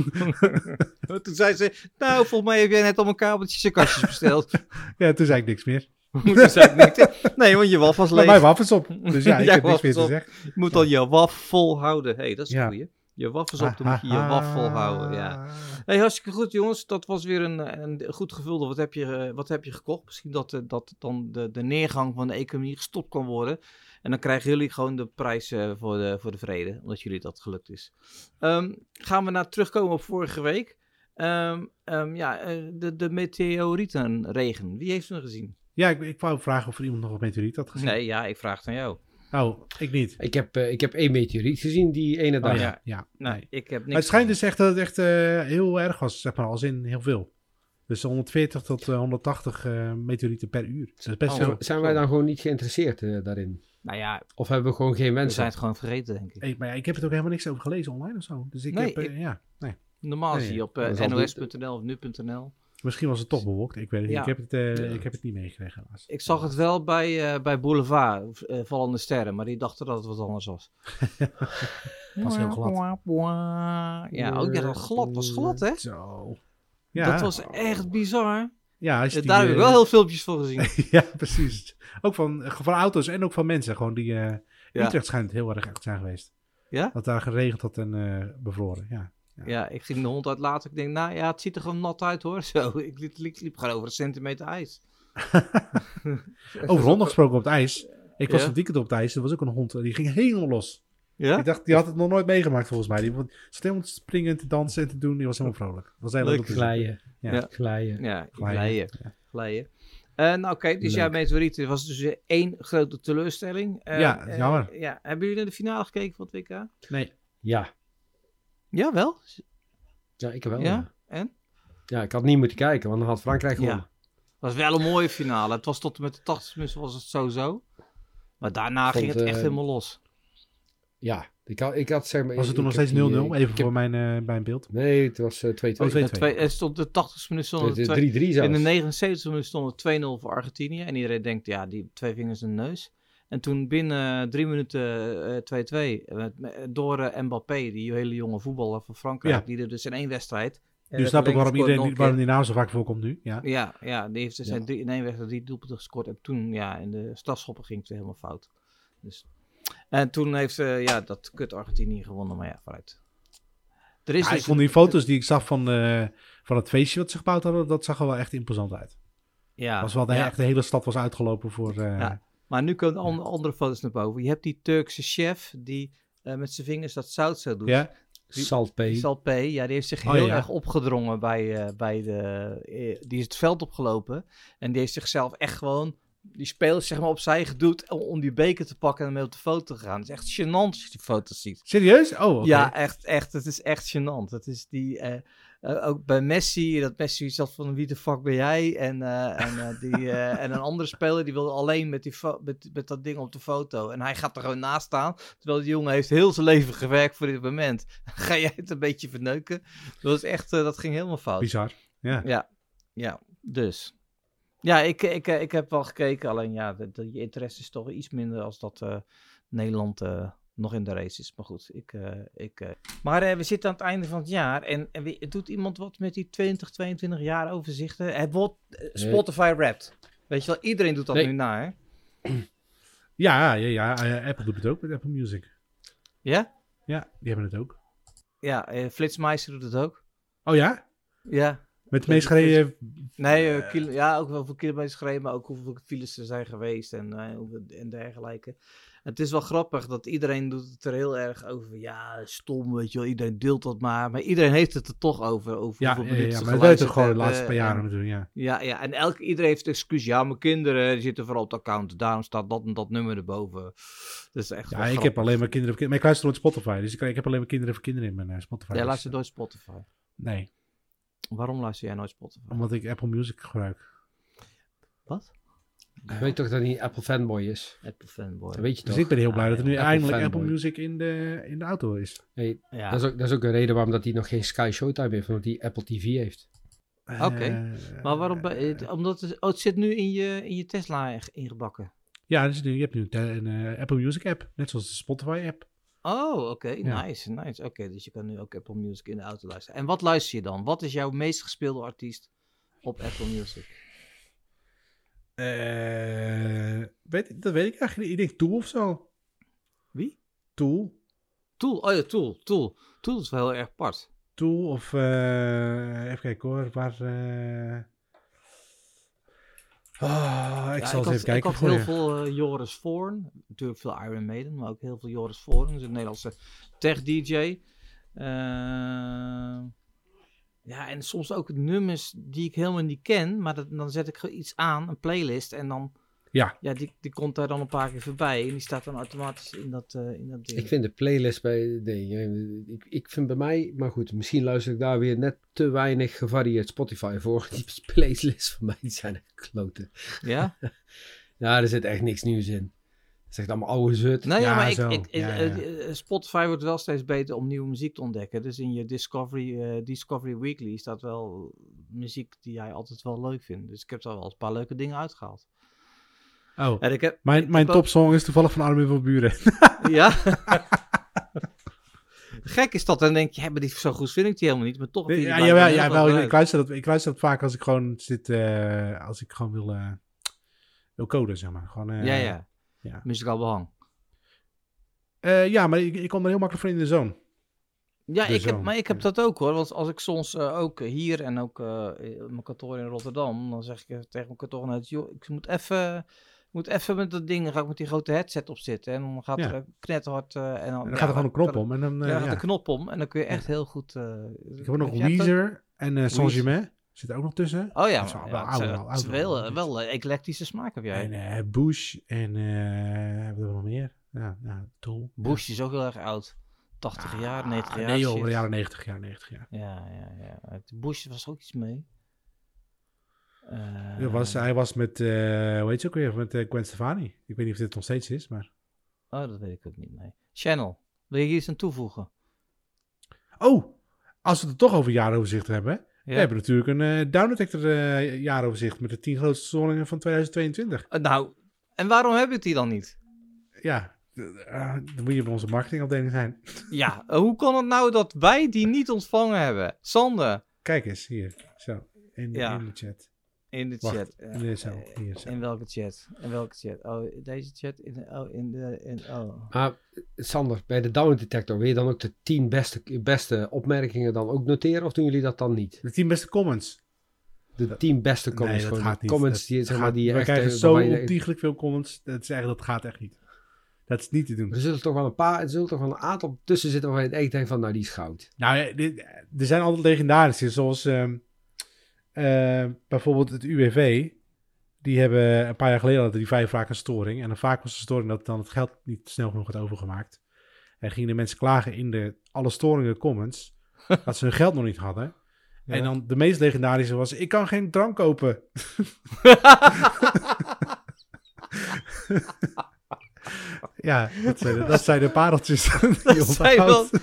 (laughs) Toen zei ze, nou, volgens mij heb jij net al een kabeltjes en kastjes besteld. (laughs) Ja, toen zei ik niks meer. Toen zei ik niks. Nee, want je waf was Maar leeg. mijn waf is op. Dus ja, ik heb niks meer is te zeggen. Je moet dan je waf vol houden. Hé, hey, dat is Ja. een goeie. Je waf is op, dan moet je je waf vol houden. Ja. Hey, hartstikke goed, jongens. Dat was weer een, een goed gevulde. Wat heb je, eh, wat heb je gekocht? Misschien dat, eh, dat dan de, de neergang van de economie gestopt kan worden. En dan krijgen jullie gewoon de prijs eh, voor, de, voor de vrede. Omdat jullie dat gelukt is. Ehm, gaan we naar terugkomen op vorige week. Ehm, ehm, ja, de, de meteorietenregen. Wie heeft hem gezien? Ja, ik, ik wou vragen of er iemand nog een meteoriet had gezien. Nee, ja, ik vraag het aan jou. Oh, ik niet. Ik heb, eh, ik heb één meteoriet gezien die ene dag. Oh, ja. ja, ja. Nee, ik heb niks. Maar het schijnt dus echt dat het echt eh, heel erg was, zeg maar, als in heel veel. Dus 140 tot eh, 180 eh, meteorieten per uur. Dat is best Oh. Zijn, wij dan gewoon niet geïnteresseerd eh, daarin? Nou ja, Of hebben we gewoon geen we mensen? zijn het gewoon vergeten, denk ik. Hey, maar ja, ik heb het ook helemaal niks over gelezen online of zo. Dus ik Nee, heb, ik- ja, nee. Normaal Nee, zie je op nos.nl of nu.nl. Misschien was het toch bewolkt, ik weet het niet. Ja. Ik, heb het, eh, ik heb het niet meegekregen helaas. Ik zag het wel bij, eh, bij Boulevard, eh, Vallende Sterren, maar die dachten dat het wat anders was. (laughs) Was heel glad. Ja, ook ja, dat glad was glad, hè? Zo. Ja, Dat was echt bizar. ja, als je die, Daar heb ik wel heel veel filmpjes van gezien. (laughs) ja, precies. Ook van, van auto's en ook van mensen. Gewoon die... Utrecht schijnt heel erg echt te zijn geweest. Ja? Dat daar geregend had en bevroren, ja. Ja, ik ging de hond uitlaten. Ik denk, nou ja, het ziet er gewoon nat uit hoor. (laughs) Zo, ik liep, liep, liep gewoon over een centimeter ijs. (laughs) Over honden gesproken op het ijs. Ik was Ja? een weekend op het ijs. Er was ook een hond. Die ging helemaal los. Ja? Ik dacht, die had het nog nooit meegemaakt volgens mij. Die zat helemaal te springen en te dansen en te doen. Die was helemaal vrolijk. Dat was leuk. Glijden. Ja. Ja. Glijden. Ja, Glijden. glijden. Eh, nou oké, dus Leuk. ja, meteorieten was dus één grote teleurstelling. Eh, Ja, eh, jammer. ja, hebben jullie naar de finale gekeken van het WK? Nee. Ja. Ja, wel. Ja, ik heb wel. Ja? Ja? En? ja, ik had niet moeten kijken, want dan had Frankrijk gewonnen. Ja. was wel een mooie finale. Het was tot en met de 80 minuten was het sowieso. Maar daarna Vond, ging het echt eh, helemaal los. Ja, ik had, ik had zeg maar... Was het toen nog steeds 0-0? die, eh, Even ik heb- voor mijn, eh, mijn beeld. Nee, het was eh, 2-2. Oh, 2-2. Het twee- Het stond de 80 minuten stonden Het er is twee- 3-3 zelfs. In de 79 minuten stond het 2-0 voor Argentinië. En iedereen denkt, ja, die twee vingers in de neus. En toen binnen drie minuten eh, 2-2, met- met- door eh, Mbappé, die hele jonge voetballer van Frankrijk, Ja. die er dus in één wedstrijd... Nu eh, snap ik waarom, iedereen, waarom die naam zo vaak voorkomt nu. Ja. Ja, ja, die heeft dus Ja. in drie- in één wedstrijd drie doelpunten gescoord. En toen, ja, in de strafschoppen ging het helemaal fout. Dus. En toen heeft eh, ja, dat kut Argentinië gewonnen, maar ja, vooruit. Er is Ja, dus ik vond die foto's die ik zag van, eh, van het feestje wat ze gebouwd hadden, dat zag er wel echt imposant uit. ja, Als wel de, ja. echt de hele stad was uitgelopen voor... eh, Ja. Maar nu komen an- andere foto's naar boven. Je hebt die Turkse chef die eh, met zijn vingers dat zout zo doet. ja? Salpé, ja, die heeft zich Oh, heel ja. erg opgedrongen bij, eh, bij de... eh, die is het veld opgelopen. En die heeft zichzelf echt gewoon... Die speelt zeg maar opzij gedoet om, om die beker te pakken en ermee op de foto te gaan. Het is echt gênant als je die foto's ziet. Serieus? Oh, oké. Ja, echt, echt. Het is echt gênant. Het is die... eh, ook bij Messi, dat Messi zat van wie de fuck ben jij? En, eh, en, eh, die, (laughs) en een andere speler die wilde alleen met, die met, met dat ding op de foto. En hij gaat er gewoon naast staan. Terwijl die jongen heeft heel zijn leven gewerkt voor dit moment. (laughs) Ga jij het een beetje verneuken? Dat, was echt, dat ging helemaal fout. Bizar. Ja. Ja, ja, dus. Ja, ik, ik, ik heb wel gekeken. Alleen ja, de, de, je interesse is toch iets minder als dat Nederland nog in de race is. Maar goed, ik... eh, ik eh. Maar eh, we zitten aan het einde van het jaar. En, en doet iemand wat met die 20, 22 jaar overzichten? Wordt Spotify Wrapped. Weet je wel, iedereen doet dat Nee. nu na, hè? (clears throat) Ja, ja, ja. Apple doet het ook met Apple Music. Ja? Ja, die hebben het ook. Ja, eh, Flitsmeister doet het ook. Oh ja? Ja. Met de meest gereden... Nee, kilo- ja, ook wel hoeveel kilometers gereden, maar ook hoeveel files er zijn geweest en, en dergelijke. Het is wel grappig dat iedereen doet het er heel erg over. Ja, stom, weet je wel, iedereen deelt dat maar. Maar iedereen heeft het er toch over. over Ja, hoeveel ja, ja, maar dat toch gewoon de laatste paar jaren en- natuurlijk, ja. Ja, ja, en elke, iedereen heeft excuus. Ja, mijn kinderen die zitten vooral op het account. Daarom staat dat en dat nummer erboven. Dat is echt Ja, ik heb alleen maar kinderen... voor kinderen- Maar ik luister nooit Spotify, dus ik, ik heb alleen maar kinderen voor kinderen in mijn eh, Spotify. Jij Dus, luistert nooit Spotify. Nee, Waarom luister jij nooit Spotify? omdat ik Apple Music gebruik. Wat? Je weet toch dat hij een Apple fanboy is? Apple fanboy. Dat weet je Dus toch? ik ben heel blij dat er nu Apple eindelijk fanboy. Apple Music in de, in de auto is. Hey, Ja. dat, is ook, dat is ook een reden waarom dat hij nog geen Sky Showtime heeft, omdat hij Apple TV heeft. Oké. Eh, Maar waarom? bij- het- omdat het, oh, het zit nu in je, in je Tesla ing- ingebakken. Ja, dus nu, je hebt nu een, eh, Apple Music app, net zoals de Spotify app. Oh, oké. Ja. Nice, nice. Oké, dus je kan nu ook Apple Music in de auto luisteren. En wat luister je dan? Wat is jouw meest gespeelde artiest op Apple Music? Eh, weet, dat weet ik eigenlijk niet. Ik denk Tool of zo. Wie? Tool. Tool. Oh ja, Tool. Tool. Tool is wel heel erg apart. Tool of... eh, even kijken hoor, waar... eh, Oh, ik Ja, zal eens had, even kijken Ik had heel je. veel Joris Voorn. Natuurlijk veel Iron Maiden, maar ook heel veel Joris Voorn. Is een Nederlandse tech-dj. Eh, ja, en soms ook nummers die ik helemaal niet ken. Maar dat, dan zet ik gewoon iets aan, een playlist. En dan, Ja. ja, die, die komt daar dan een paar keer voorbij. En die staat dan automatisch in dat, eh, in dat ding. Ik vind de playlist bij. Nee, eh, ik, ik vind bij mij. Maar goed, misschien luister ik daar weer net te weinig gevarieerd Spotify voor. (laughs) Die playlists van mij die zijn kloten. Ja? (laughs) Ja, er zit echt niks nieuws in. Echt allemaal oude zut. Nee, ja, Ja, maar ik, zo. ik, Ja, eh, ja. eh, Spotify wordt wel steeds beter om nieuwe muziek te ontdekken. Dus in je Discovery, eh, Discovery Weekly staat wel muziek die jij altijd wel leuk vindt. Dus ik heb daar wel een paar leuke dingen uitgehaald. Oh, En ik heb, mijn, ik mijn heb ook- topsong is toevallig van Armin van Buren. (laughs) (laughs) Ja. Gek is dat, dan denk je, ja, maar die, zo goed vind ik die helemaal niet. Maar toch ja, blijkbaar jawel, ja, wel, ik, luister dat, ik luister dat vaak als ik gewoon zit, eh, als ik gewoon wil, eh, wil coden, zeg maar. Gewoon, eh, Ja, ja. Ja. Muzikaal behang. Eh, ja, maar ik, ik kom er heel makkelijk voor in de zone. Ja, De ik heb, maar ik heb ja. dat ook hoor. Want als ik soms eh, ook hier en ook eh, in mijn kantoor in Rotterdam, dan zeg ik tegen mijn kantoor joh, ik moet even, moet even met dat ding, ga ik met die grote headset op zitten. En dan gaat Ja. er knetterhard. en dan, En dan ja, gaat er gewoon een knop dan- om en dan, Ja, dan gaat de knop om en dan kun je echt heel goed. eh, Ik heb nog Weezer en eh Saint Weezer. Germain. Zit er ook nog tussen. Oh ja, maar, wel ja, ouder, het is, wel het is ouder, wel, wel eh, eclectische smaak heb jij. En eh Bush en eh hebben we nog meer? Ja, ja Tool. Bush is ook heel erg oud. 80 jaar, 90 Ah, jaar. Nee joh, shit. de jaren 90 jaar, 90 jaar. Ja, ja, ja. Bush was ook iets mee. Hij was, hij was met, eh hoe heet ze ook weer, met eh, Gwen Stefani. Ik weet niet of dit nog steeds is, maar... Oh, dat weet ik ook niet, nee. Channel, wil je hier iets aan toevoegen? Oh, als we het toch over jaaroverzicht hebben. Ja. We hebben natuurlijk een eh Down Detector eh, jaaroverzicht met de 10 grootste storingen van 2022. Eh, nou, en waarom heb ik die dan niet? Ja, dan moet je bij onze marketingafdeling zijn. (laughs) Ja, hoe kan het nou dat wij die niet ontvangen hebben? Sander, Kijk eens, hier. Zo, in, de- Ja. in de chat. In de Wacht, chat. eh, in eh, hier, zo. In welke chat? In welke chat? Oh, deze chat? In, de- oh, in de... In, oh. Maar Sander, bij de Down Detector, wil je dan ook de 10 beste, beste opmerkingen dan ook noteren? Of doen jullie dat dan niet? De 10 beste comments. De 10 beste Nee, comments, dat gewoon gaat niet. comments Dat die, zeg gaat- maar, die je we echt... krijgen eh, zo waarbij je- ontiegelijk veel comments. Dat, is dat gaat echt niet. Dat is niet te doen. Er zullen toch wel een paar, er zullen toch wel een aantal tussen zitten waarvan je het echt denkt van, nou die is goud. Nou, ja, dit- er zijn altijd legendarische, zoals ehm, eh, bijvoorbeeld het UWV. Die hebben een paar jaar geleden hadden die vijf vaak een storing. En dan vaak was de storing dat dan het geld niet snel genoeg werd overgemaakt. En gingen de mensen klagen in de alle storingen comments (laughs) dat ze hun geld nog niet hadden. En dan de meest legendarische was: ik kan geen drank kopen. (laughs) (laughs) ja, dat zijn, de, dat zijn de pareltjes. (laughs) die Dat zijn wel... (laughs)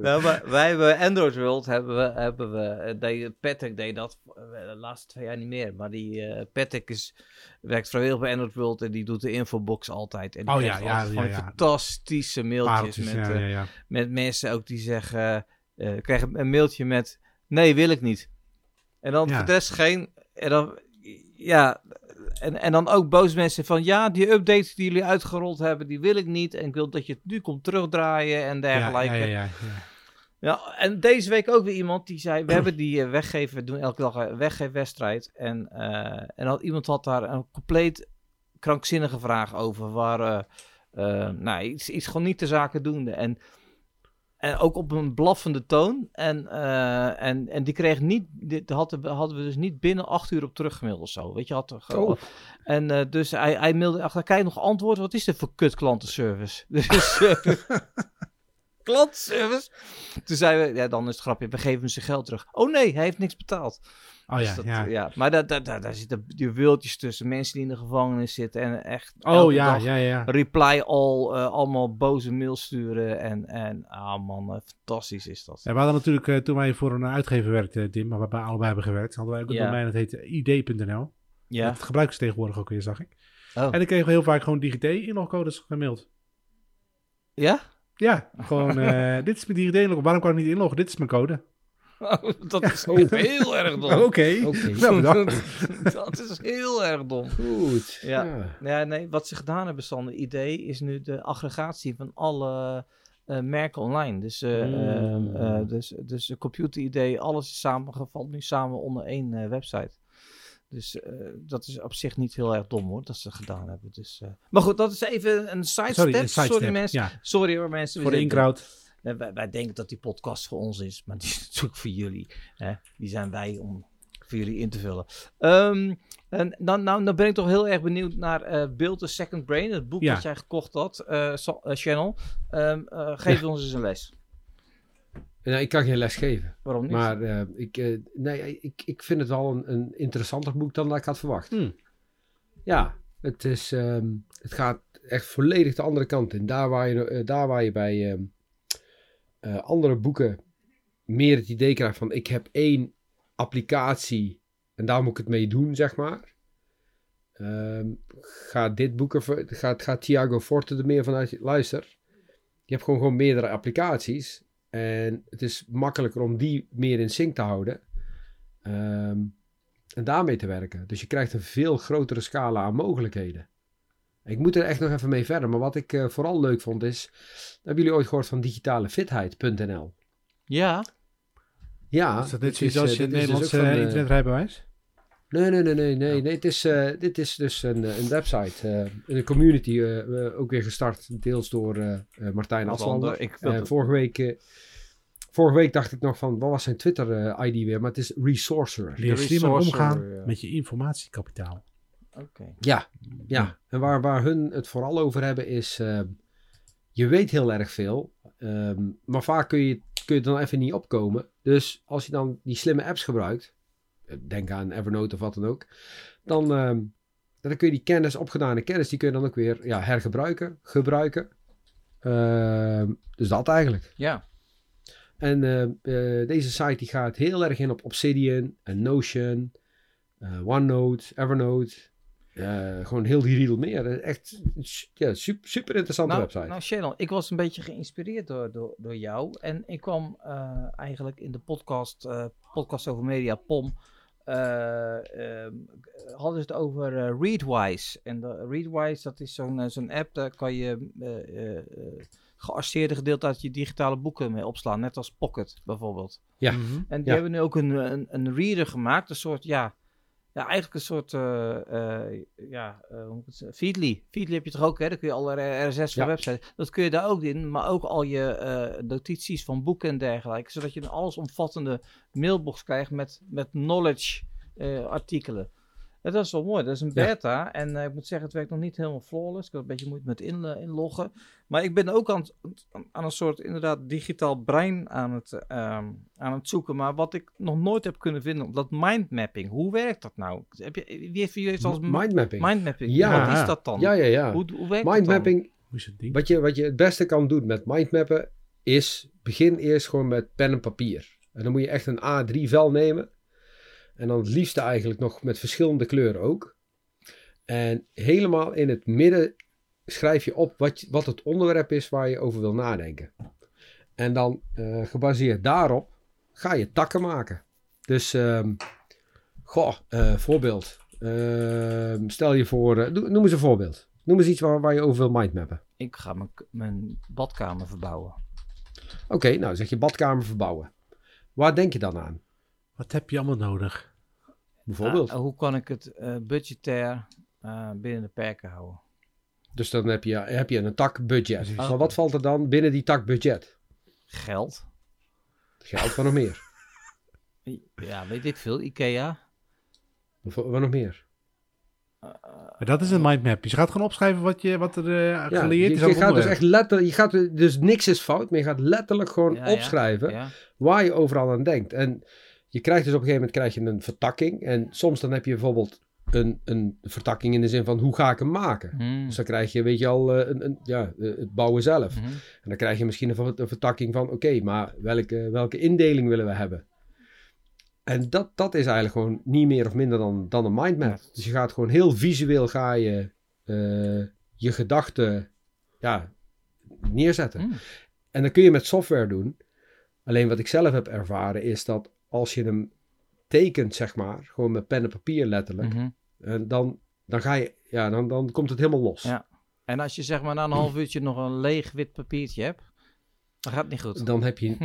Nou, maar wij hebben Android World, hebben we, hebben we eh, Patrick deed dat. We de laatste twee jaar niet meer. Maar die eh Patrick is, werkt vrijwillig bij Android World en die doet de infobox altijd. En die Oh, krijgt ja, ja, ja, fantastische mailtjes Pareltjes, met, ja, eh, ja, ja. met mensen ook die zeggen, eh ik krijg een mailtje met, nee, wil ik niet. En dan Ja. voor de rest geen, en dan, ja, en, en dan ook boos mensen van, ja, die updates die jullie uitgerold hebben, die wil ik niet. En ik wil dat je het nu komt terugdraaien en dergelijke. ja, ja, ja, ja. En deze week ook weer iemand die zei: We hebben die eh, weggeven, we doen elke dag een weggeefwedstrijd. En, eh, en had, iemand had daar een compleet krankzinnige vraag over. Waar, eh, eh, nou, iets, iets gewoon niet de zaken doende. En, en ook op een blaffende toon. En, eh, en, en die kreeg niet, dit hadden, we- hadden we dus niet binnen acht uur op teruggemaild of zo. Weet je, had er gewoon. Oh. En eh, dus hij, hij mailde achter, kijk nog antwoord, wat is dit voor kut klantenservice? (laughs) Dus, eh, (laughs) klantenservice? Toen zeiden we, ja dan is het grapje, we geven hem zijn geld terug. Oh nee, hij heeft niks betaald. Oh Dus ja, dat, ja. ja. Maar daar, daar, daar, daar zitten die wildjes tussen, mensen die in de gevangenis zitten en echt Oh ja, ja, ja. reply all, eh, allemaal boze mails sturen en, en ah man, eh, fantastisch is dat. Ja, we hadden natuurlijk, eh, toen wij voor een uitgever werkten, Tim, waar we allebei hebben gewerkt, hadden wij ook een Ja. domein dat heette id.nl. Ja. Dat gebruiken ze tegenwoordig ook weer, zag ik. Oh. En dan kregen we heel vaak gewoon DigiD-inlogcodes gemaild. Ja? Ja, gewoon, eh, (laughs) dit is mijn DigiD-inlog. Waarom kan ik niet inloggen? Dit is mijn code. (laughs) dat is heel erg dom. (laughs) Oké. Nou, (laughs) bedankt. dat is heel erg dom. Goed. Ja. Ja. Ja, nee, wat ze gedaan hebben, Sander, idee is nu de aggregatie van alle eh, merken online. Dus, eh Mm. eh, dus, dus de computer idee, alles is samengevat nu samen onder één eh, website. Dus eh, dat is op zich niet heel erg dom hoor, dat ze gedaan hebben. Dus, eh, Maar goed, dat is even een sidestep. Sorry, Sorry, een sidestep. mensen. Ja, Sorry hoor mensen. Voor de zitten- inkraut. Wij, wij denken dat die podcast voor ons is, maar die (laughs) is natuurlijk voor jullie. Hè? Die zijn wij om voor jullie in te vullen. Ehm, en dan, nou, dan ben ik toch heel erg benieuwd naar eh Build a Second Brain, het boek Ja. dat jij gekocht had, eh, Channel. Ehm, eh, geef ons eens een les. Nou, ik kan geen les geven. Waarom niet? Maar ik, nee, ik, ik vind het wel een, een interessanter boek dan dat ik had verwacht. Hmm. Ja, het, is, ehm, het gaat echt volledig de andere kant in. Daar waar je, daar waar je bij eh, andere boeken meer het idee krijgt van ik heb één applicatie en daar moet ik het mee doen, zeg maar. Ehm, gaat dit boek er, gaat, gaat Thiago Forte er meer vanuit, luister, je hebt gewoon, gewoon meerdere applicaties en het is makkelijker om die meer in sync te houden. Ehm, en daarmee te werken. Dus je krijgt een veel grotere scala aan mogelijkheden. Ik moet er echt nog even mee verder. Maar wat ik eh, vooral leuk vond is... Hebben jullie ooit gehoord van digitalefitheid.nl? ja, Ja. is dat net het zoiets is, als eh, je dit dus Nederlandse van, eh, internetrijbewijs? Nee, nee, nee, nee, nee. nee. Het is, eh, dit is dus een, eh, een website. eh, een community eh, eh, ook weer gestart. Deels door eh, eh, Martijn Wat Aslander. ander. Ik Eh, vorige, week, eh, vorige week dacht ik nog van... Wat was zijn Twitter-ID weer? Maar het is Resourcer. Leer slimmer omgaan ja. met je informatiekapitaal. Ja, ja. En waar, waar hun het vooral over hebben is... ehm, je weet heel erg veel. ehm, maar vaak kun je, kun je dan even niet opkomen. Dus als je dan die slimme apps gebruikt... eh, Denk aan Evernote of wat dan ook. Dan, ehm, dan kun je die kennis, opgedane kennis... Die kun je dan ook weer ja, hergebruiken, gebruiken. Dus dat eigenlijk. Ja. En eh, deze site die gaat heel erg in op Obsidian en Notion, eh, OneNote, Evernote. Eh, gewoon heel die riedel meer. Eh, Echt ja, super, super interessante Nou, website. nou Channel, ik was een beetje geïnspireerd door, door, door jou. En ik kwam eh, eigenlijk in de podcast, eh, podcast over media, POM, eh, ehm, hadden ze het over Readwise. En de, Readwise, dat is zo'n zo'n app, daar kan je eh, eh, eh, gearseerde gedeelte uit je digitale boeken mee opslaan. Net als Pocket bijvoorbeeld. Ja. Mhm. En die Ja. hebben nu ook een, een, een reader gemaakt, een soort, ja, ja eigenlijk een soort, eh, ja, eh, hoe moet ik het zeggen? Feedly. Feedly heb je toch ook, hè? Dan kun je alle RSS van Ja. websites, dat kun je daar ook in, maar ook al je notities van boeken en dergelijke, zodat je een allesomvattende mailbox krijgt met, met knowledge artikelen. Dat is wel mooi. Dat is een Ja. beta. En eh, ik moet zeggen, het werkt nog niet helemaal flawless. Ik heb een beetje moeite met in, inloggen. Maar ik ben ook aan, het- aan een soort inderdaad digitaal brein aan het, ehm, aan het zoeken. Maar wat ik nog nooit heb kunnen vinden, dat mindmapping. Hoe werkt dat nou? Heb je, wie heeft als Mindmapping. mindmapping? Ja. Wat is dat dan? Ja, ja, ja. Hoe, hoe werkt dat Mindmapping, wat je, wat je het beste kan doen met mindmappen, is begin eerst gewoon met pen en papier. En dan moet je echt een A3 vel nemen. En dan het liefste eigenlijk nog met verschillende kleuren ook. En helemaal in het midden schrijf je op wat, wat het onderwerp is waar je over wil nadenken. En dan eh, gebaseerd daarop ga je takken maken. Dus, ehm, goh, eh, voorbeeld. Ehm, stel je voor, eh, noem eens een voorbeeld. Noem eens iets waar, waar je over wil mindmappen. Ik ga mijn, mijn badkamer verbouwen. Oké, nou zeg je badkamer verbouwen. Waar denk je dan aan? Wat heb je allemaal nodig? Bijvoorbeeld. Ah, hoe kan ik het eh, budgetair eh, binnen de perken houden? Dus dan heb je, heb je een tak budget. Precies. Maar wat valt er dan binnen die tak budget? Geld. Geld, wat nog meer? (laughs) Ja, weet ik veel. Ikea. Of Wat nog meer? Dat is een mindmap. Je gaat gewoon opschrijven wat, je, wat er eh, Ja, geleerd je, is je over het gaat dus echt letterlijk, je gaat, dus niks is fout, maar je gaat letterlijk gewoon Ja, ja, opschrijven Ja. waar je overal aan denkt. En je krijgt dus op een gegeven moment krijg je een vertakking. En soms dan heb je bijvoorbeeld een, een vertakking in de zin van hoe ga ik hem maken? Hmm. Dus dan krijg je, weet je al, eh, een, een, ja, eh, het bouwen zelf. Mhm. En dan krijg je misschien een vertakking van, oké, maar welke, welke indeling willen we hebben? En dat, dat is eigenlijk gewoon niet meer of minder dan, dan een mindmap. Dus je gaat gewoon heel visueel ga je eh, je gedachten ja, neerzetten. Hmm. En dat kun je met software doen. Alleen wat ik zelf heb ervaren is dat als je hem tekent, zeg maar, gewoon met pen en papier letterlijk, Mhm. en dan, dan ga je, ja, dan, dan komt het helemaal los. Ja. En als je zeg maar na een half uurtje nog een leeg wit papiertje hebt, dan gaat niet goed. Dan heb je,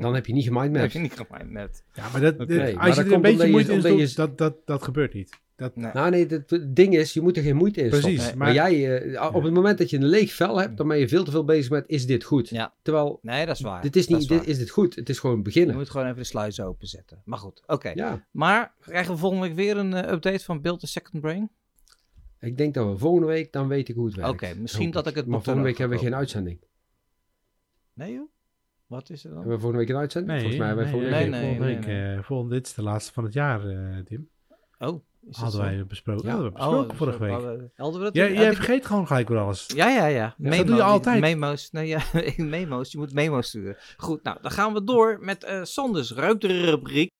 dan heb je niet Dat heb gemindmapped. je niet net. Ja, maar dat, dit- maar als je dat er een beetje je- moeite in doet, je- dat, dat, dat gebeurt niet. Dat, Nee. Nou nee, het, het ding is, je moet er geen moeite in Precies, stoppen. maar- Maar, jij, eh, op het moment dat je een leeg vel hebt, dan ben je veel te veel bezig met, is dit goed? Ja. Terwijl, Nee, dat is waar. dit is Dat niet, waar. dit, is dit goed? Het is gewoon Je beginnen. moet gewoon even de sluis openzetten. Maar goed, oké. Ja, Maar krijgen we volgende week weer een eh, update van Build a Second Brain? ik denk dat we volgende week, dan weet ik hoe het werkt. Oké, misschien dat ik het Maar volgende week hebben we geen uitzending. Nee joh? Wat is er dan? Hebben we volgende week een uitzending? nee, Volgens mij hebben we nee, volgende nee, week volgende nee, week, nee. eh, volgende, dit is de laatste van het jaar, eh, Tim. Oh, Hadden wij besproken. Ja. Hadden we Oh, besproken vorige week. hadden- Hadden we dat? Jij, had jij ik- vergeet gewoon gelijk weer alles. Ja, ja, ja. dat doe je altijd. Memo's. Nee, ja, (laughs) memo's. Je moet memo's sturen. Goed, nou, dan gaan we door met eh Sanders ruimterubriek.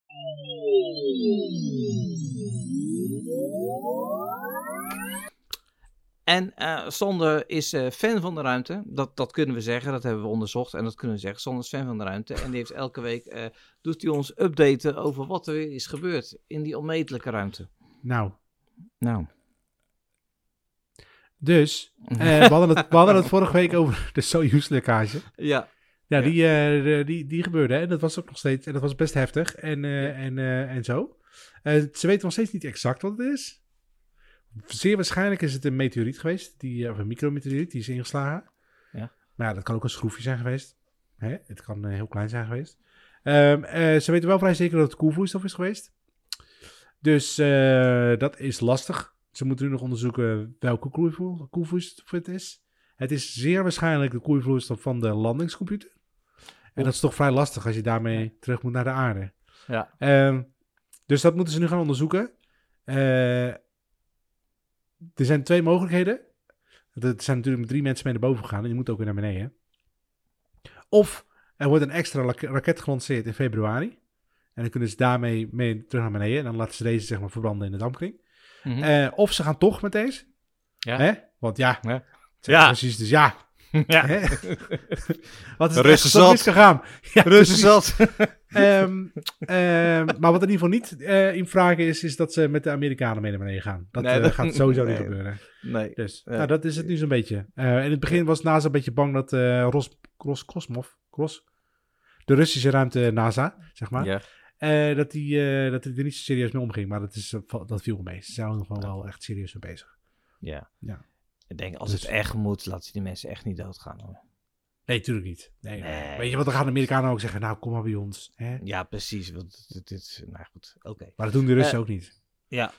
En eh Sander is eh, fan van de ruimte. Dat, dat kunnen we zeggen. Dat hebben we onderzocht. En dat kunnen we zeggen. Sander is fan van de ruimte. En die heeft elke week eh, doet hij ons updaten over wat er weer is gebeurd in die onmetelijke ruimte. Nou, Nou. dus, (laughs) we, hadden het, we hadden het vorige week over de Soyuz-lekkage. Ja. Ja, Ja. Die, die, die gebeurde hè. en dat was ook nog steeds, en dat was best heftig en, en, en zo. Ze weten nog steeds niet exact wat het is. Zeer waarschijnlijk is het een meteoriet geweest, die, eh, of een micrometeoriet, die is ingeslagen. Ja. Maar ja, dat kan ook een schroefje zijn geweest. Hè? Het kan eh, heel klein zijn geweest. Ehm, eh, ze weten wel vrij zeker dat het koelvloeistof is geweest. Dus eh, dat is lastig. Ze moeten nu nog onderzoeken welke koelvloe- koelvloeistof het is. Het is zeer waarschijnlijk de koelvloeistof van de landingscomputer. En dat is toch vrij lastig als je daarmee terug moet naar de aarde. Ja. Ehm, dus dat moeten ze nu gaan onderzoeken. Eh, er zijn twee mogelijkheden. Er zijn natuurlijk drie mensen mee naar boven gegaan en die moeten ook weer naar beneden. Of er wordt een extra raket gelanceerd in februari. En dan kunnen ze daarmee mee terug naar beneden. En dan laten ze deze zeg maar verbranden in de dampkring. Mhm. Eh, of ze gaan toch met deze. Ja. Hè? Want ja, Ja. precies, dus ja. (laughs) ja. Wat is Russen zo zat. misgegaan? Ja, Russen zat. (laughs) Ehm, maar wat in ieder geval niet eh, in vraag is, is dat ze met de Amerikanen mee naar beneden gaan. Dat, Nee, eh, dat- gaat sowieso niet gebeuren. Nee. Dus Ja. nou, dat is het nu zo'n beetje. Eh, in het begin was NASA een beetje bang dat Ros, Ros Kosmov, Kros, de Russische ruimte NASA, zeg maar, Ja. dat die eh, dat die er niet zo serieus mee omging. Maar dat, is, dat viel mee. Ze zijn er gewoon wel echt serieus mee bezig. Ja. Ja. Ik denk, als Dus- het echt moet, laten ze die mensen echt niet doodgaan. Hoor. Nee, natuurlijk niet. Nee, Nee. Weet je wat, dan gaan de Amerikanen ook zeggen, nou kom maar bij ons. Hè? Ja, precies. Want dit, dit, nou goed, oké. Maar dat doen de Russen Eh, ook niet. Ja.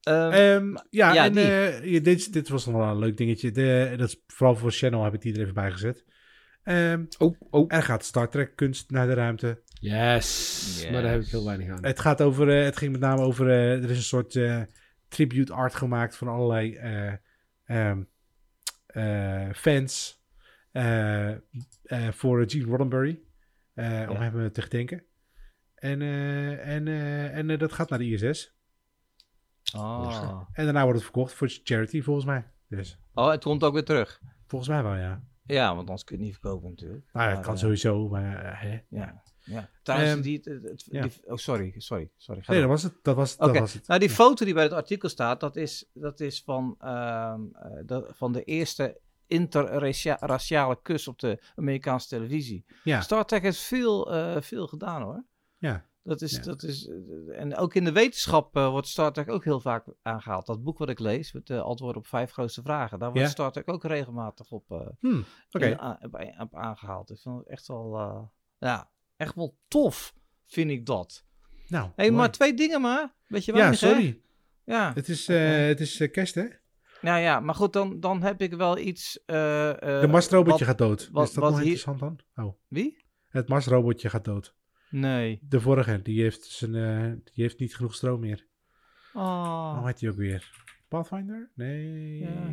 Ehm, Ehm, ja, ja, en eh, ja, dit, dit was nog wel een leuk dingetje. De, dat is vooral voor Channel heb ik die er even bij gezet. Ehm, Oh, oh. er gaat Star Trek kunst naar de ruimte. Yes. Maar daar heb ik heel weinig aan. Het, gaat over, eh, het ging met name over, eh, er is een soort eh, tribute art gemaakt van allerlei fans eh, eh, voor Gene Roddenberry. eh, Om hem te gedenken. En, eh, en, eh, en eh, dat gaat naar de ISS. Ah. En daarna wordt het verkocht voor charity, volgens mij. Dus Oh, het komt ook weer terug. volgens mij wel, ja. Ja, want anders kun je het niet verkopen natuurlijk. Nou ja, het kan eh, sowieso, maar... eh, hè. Ja. ja. Trouwens, Ehm, die, het- het- ja. die- Oh, sorry, sorry, sorry. Ga Nee, door. dat was het. Dat was, dat was het. nou die Ja. foto die bij het artikel staat, dat is, dat is van, ehm, eh, de, van de eerste interraciale kus op de Amerikaanse televisie. Ja, Star Trek heeft veel, veel gedaan hoor. ja. Dat is, Ja. dat is, eh, en ook in de wetenschap eh, wordt Star Trek ook heel vaak aangehaald. Dat boek wat ik lees, met de antwoorden op vijf grootste vragen, daar wordt Ja? Star Trek ook regelmatig op, eh, Hm, in- a- op, aangehaald. Ik vind het echt wel, ja, echt wel tof, vind ik dat. Nou, hey, mooi. maar twee dingen maar. Weet je Ja, weinig, hè? sorry. Ja. Het is, het is kerst, hè? Nou ja, maar goed, dan, dan heb ik wel iets. De Marsrobotje gaat dood. wat- is dat nog hier- interessant dan? Oh, Wie? het Marsrobotje gaat dood. Nee. De vorige, die heeft, zijn, eh, die heeft niet genoeg stroom meer. Oh, Hoe heet die ook weer? Pathfinder? Nee. Ja,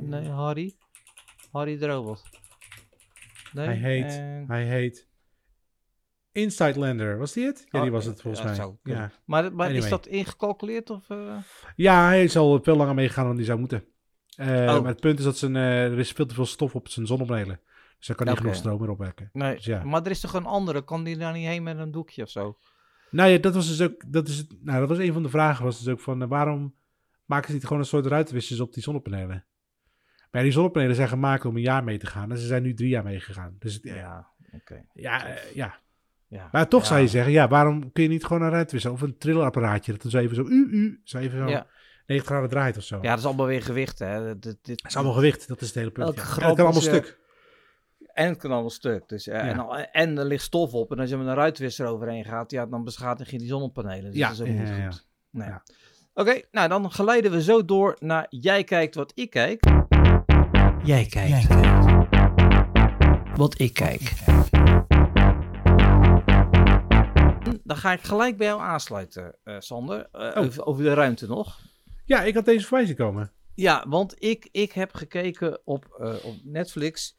nee, Harry. Harry de robot. Nee. Hij heet, eh, hij heet Inside Lander. Was die het? Ja, die Oh, was het volgens ja, mij. zou. Ja. maar maar is dat ingecalculeerd of? eh? ja, hij is al veel langer meegegaan dan die zou moeten. Eh, Oh. Maar het punt is dat zijn, eh, er is veel te veel stof op zijn zonnepanelen. Hij kan niet genoeg stroom meer opwekken. Nee. Dus ja. Maar er is toch een andere? Kan die daar niet heen met een doekje of zo? Nou ja, dat was dus ook, dat is, nou, dat was een van de vragen, was dus ook van, eh, waarom maken ze niet gewoon een soort ruitwissers op die zonnepanelen? Maar die zonnepanelen zijn gemaakt om een jaar mee te gaan en ze zijn nu drie jaar meegegaan. Dus het- ja. Oké. ja, eh, ja. Ja. Maar toch Ja. zou je zeggen, ja, waarom kun je niet gewoon een ruitwisser of een trillapparaatje dat dan zo even zo, u, u, zo even zo Ja. 90 graden draait of zo. Ja, dat is allemaal weer gewicht, hè? Dit, dit, Dat is allemaal gewicht, dat is het hele punt. Ja. grap kan allemaal is, eh, stuk. En het kan allemaal stuk. Dus, eh, en, al- en er ligt stof op. En als je met een ruitwisser overheen gaat, ja, dan beschadig je die zonnepanelen. Dus Ja, dat is ook ja, niet ja, goed. Nee. Ja. Oké, nou dan geleiden we zo door naar Jij kijkt wat ik kijk. Jij kijkt. Wat ik kijk. Dan ga ik gelijk bij jou aansluiten, eh, Sander. Eh, Oh. over, over de ruimte nog. Ja, ik had deze voorbij zien komen. Ja, want ik, ik heb gekeken op, eh, op Netflix.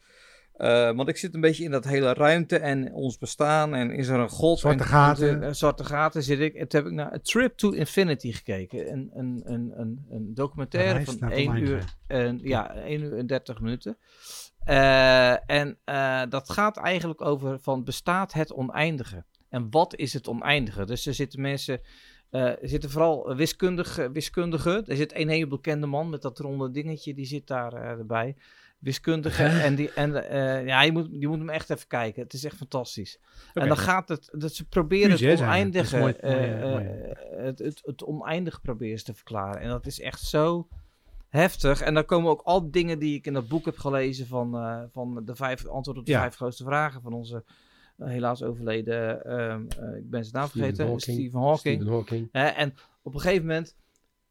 Eh, want ik zit een beetje in dat hele ruimte en ons bestaan. En is er een god? Zwarte en, gaten. en, eh, zwarte gaten zit ik. En toen heb ik naar A Trip to Infinity gekeken. Een, een, een, een, een documentaire van naar het 1 oneindige. uur, en, ja, 1 uur en 30 minuten. Eh, en dat gaat eigenlijk over van bestaat het oneindige? En wat is het oneindige? Dus er zitten mensen... er zitten vooral wiskundige, wiskundigen. Er zit een hele bekende man met dat ronde dingetje, die zit daar eh, erbij. Wiskundige. (laughs) En, die, en eh, ja, je moet, je moet hem echt even kijken. Het is echt fantastisch. En dan gaat het, dat ze proberen het oneindige, mooi, eh, mooi, eh, mooi. het, het, het oneindige proberen ze te verklaren. En dat is echt zo heftig. En dan komen ook al dingen die ik in dat boek heb gelezen van, van de vijf antwoord op de Ja. vijf grootste vragen van onze helaas overleden, ehm, eh, ik ben zijn naam Stephen vergeten, Hawking. Stephen Hawking. Stephen Hawking. En op een gegeven moment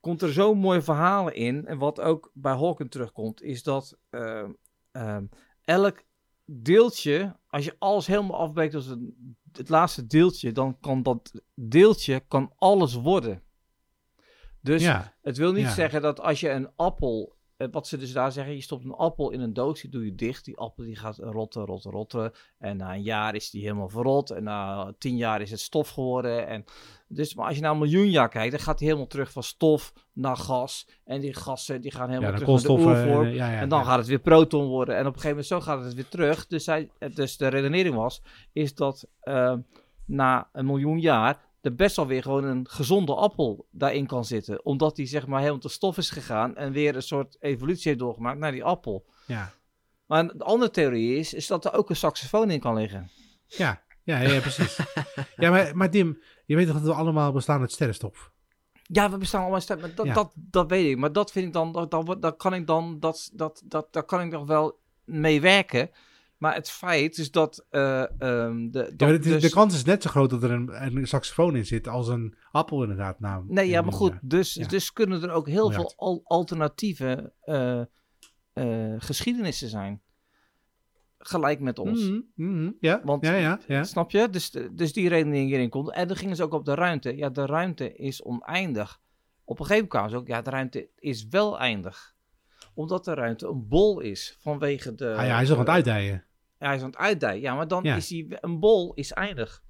komt er zo'n mooi verhalen in. En wat ook bij Hawking terugkomt, is dat ehm, ehm, elk deeltje, als je alles helemaal afbreekt als een, het laatste deeltje, dan kan dat deeltje kan alles worden. Dus ja, het wil niet Ja. zeggen dat als je een appel, wat ze dus daar zeggen, je stopt een appel in een doos, die doe je dicht. Die appel die gaat rotten, rotten, rotten. En na een jaar is die helemaal verrot. En na tien jaar is het stof geworden. En dus, maar als je naar een miljoen jaar kijkt, dan gaat hij helemaal terug van stof naar gas. En die gassen die gaan helemaal ja terug naar de oervorm. en, ja, ja, En dan gaat het weer proton worden. En op een gegeven moment zo gaat het weer terug. Dus, hij, dus de redenering was, is dat eh, na een miljoen jaar er best wel weer gewoon een gezonde appel daarin kan zitten. Omdat die zeg maar helemaal te stof is gegaan en weer een soort evolutie heeft doorgemaakt naar die appel. Ja. Maar een andere theorie is, is dat er ook een saxofoon in kan liggen. Ja, ja, ja, precies. (laughs) ja, maar, maar Dim, je weet toch dat we allemaal bestaan uit sterrenstof? Ja, we bestaan allemaal sterk, maar dat, Ja. dat, dat weet ik. Maar dat vind ik dan, dat, dat, dat kan ik dan, dat, dat, dat, daar kan ik nog wel mee werken. Maar het feit is dat, eh, ehm, de, dat is- dus- De kans is net zo groot dat er een, een saxofoon in zit als een appel inderdaad. Nou, Nee, ja, maar goed. Dus, Ja. dus kunnen er ook heel Miljard. veel al- alternatieve eh, eh, geschiedenissen zijn. Gelijk met ons. Mhm, mhm, ja, Want, ja. Snap je? Dus, dus die redenering hierin komt. En dan gingen ze ook op de ruimte. Ja, de ruimte is oneindig. Op een gegeven moment kwamen ze ook, ja, de ruimte is wel eindig. Omdat de ruimte een bol is vanwege de... Ah, ja, hij is nog aan het uitdijen. Hij is aan het uitdijen. Ja, maar dan Ja. is hij... Een bol is eindig.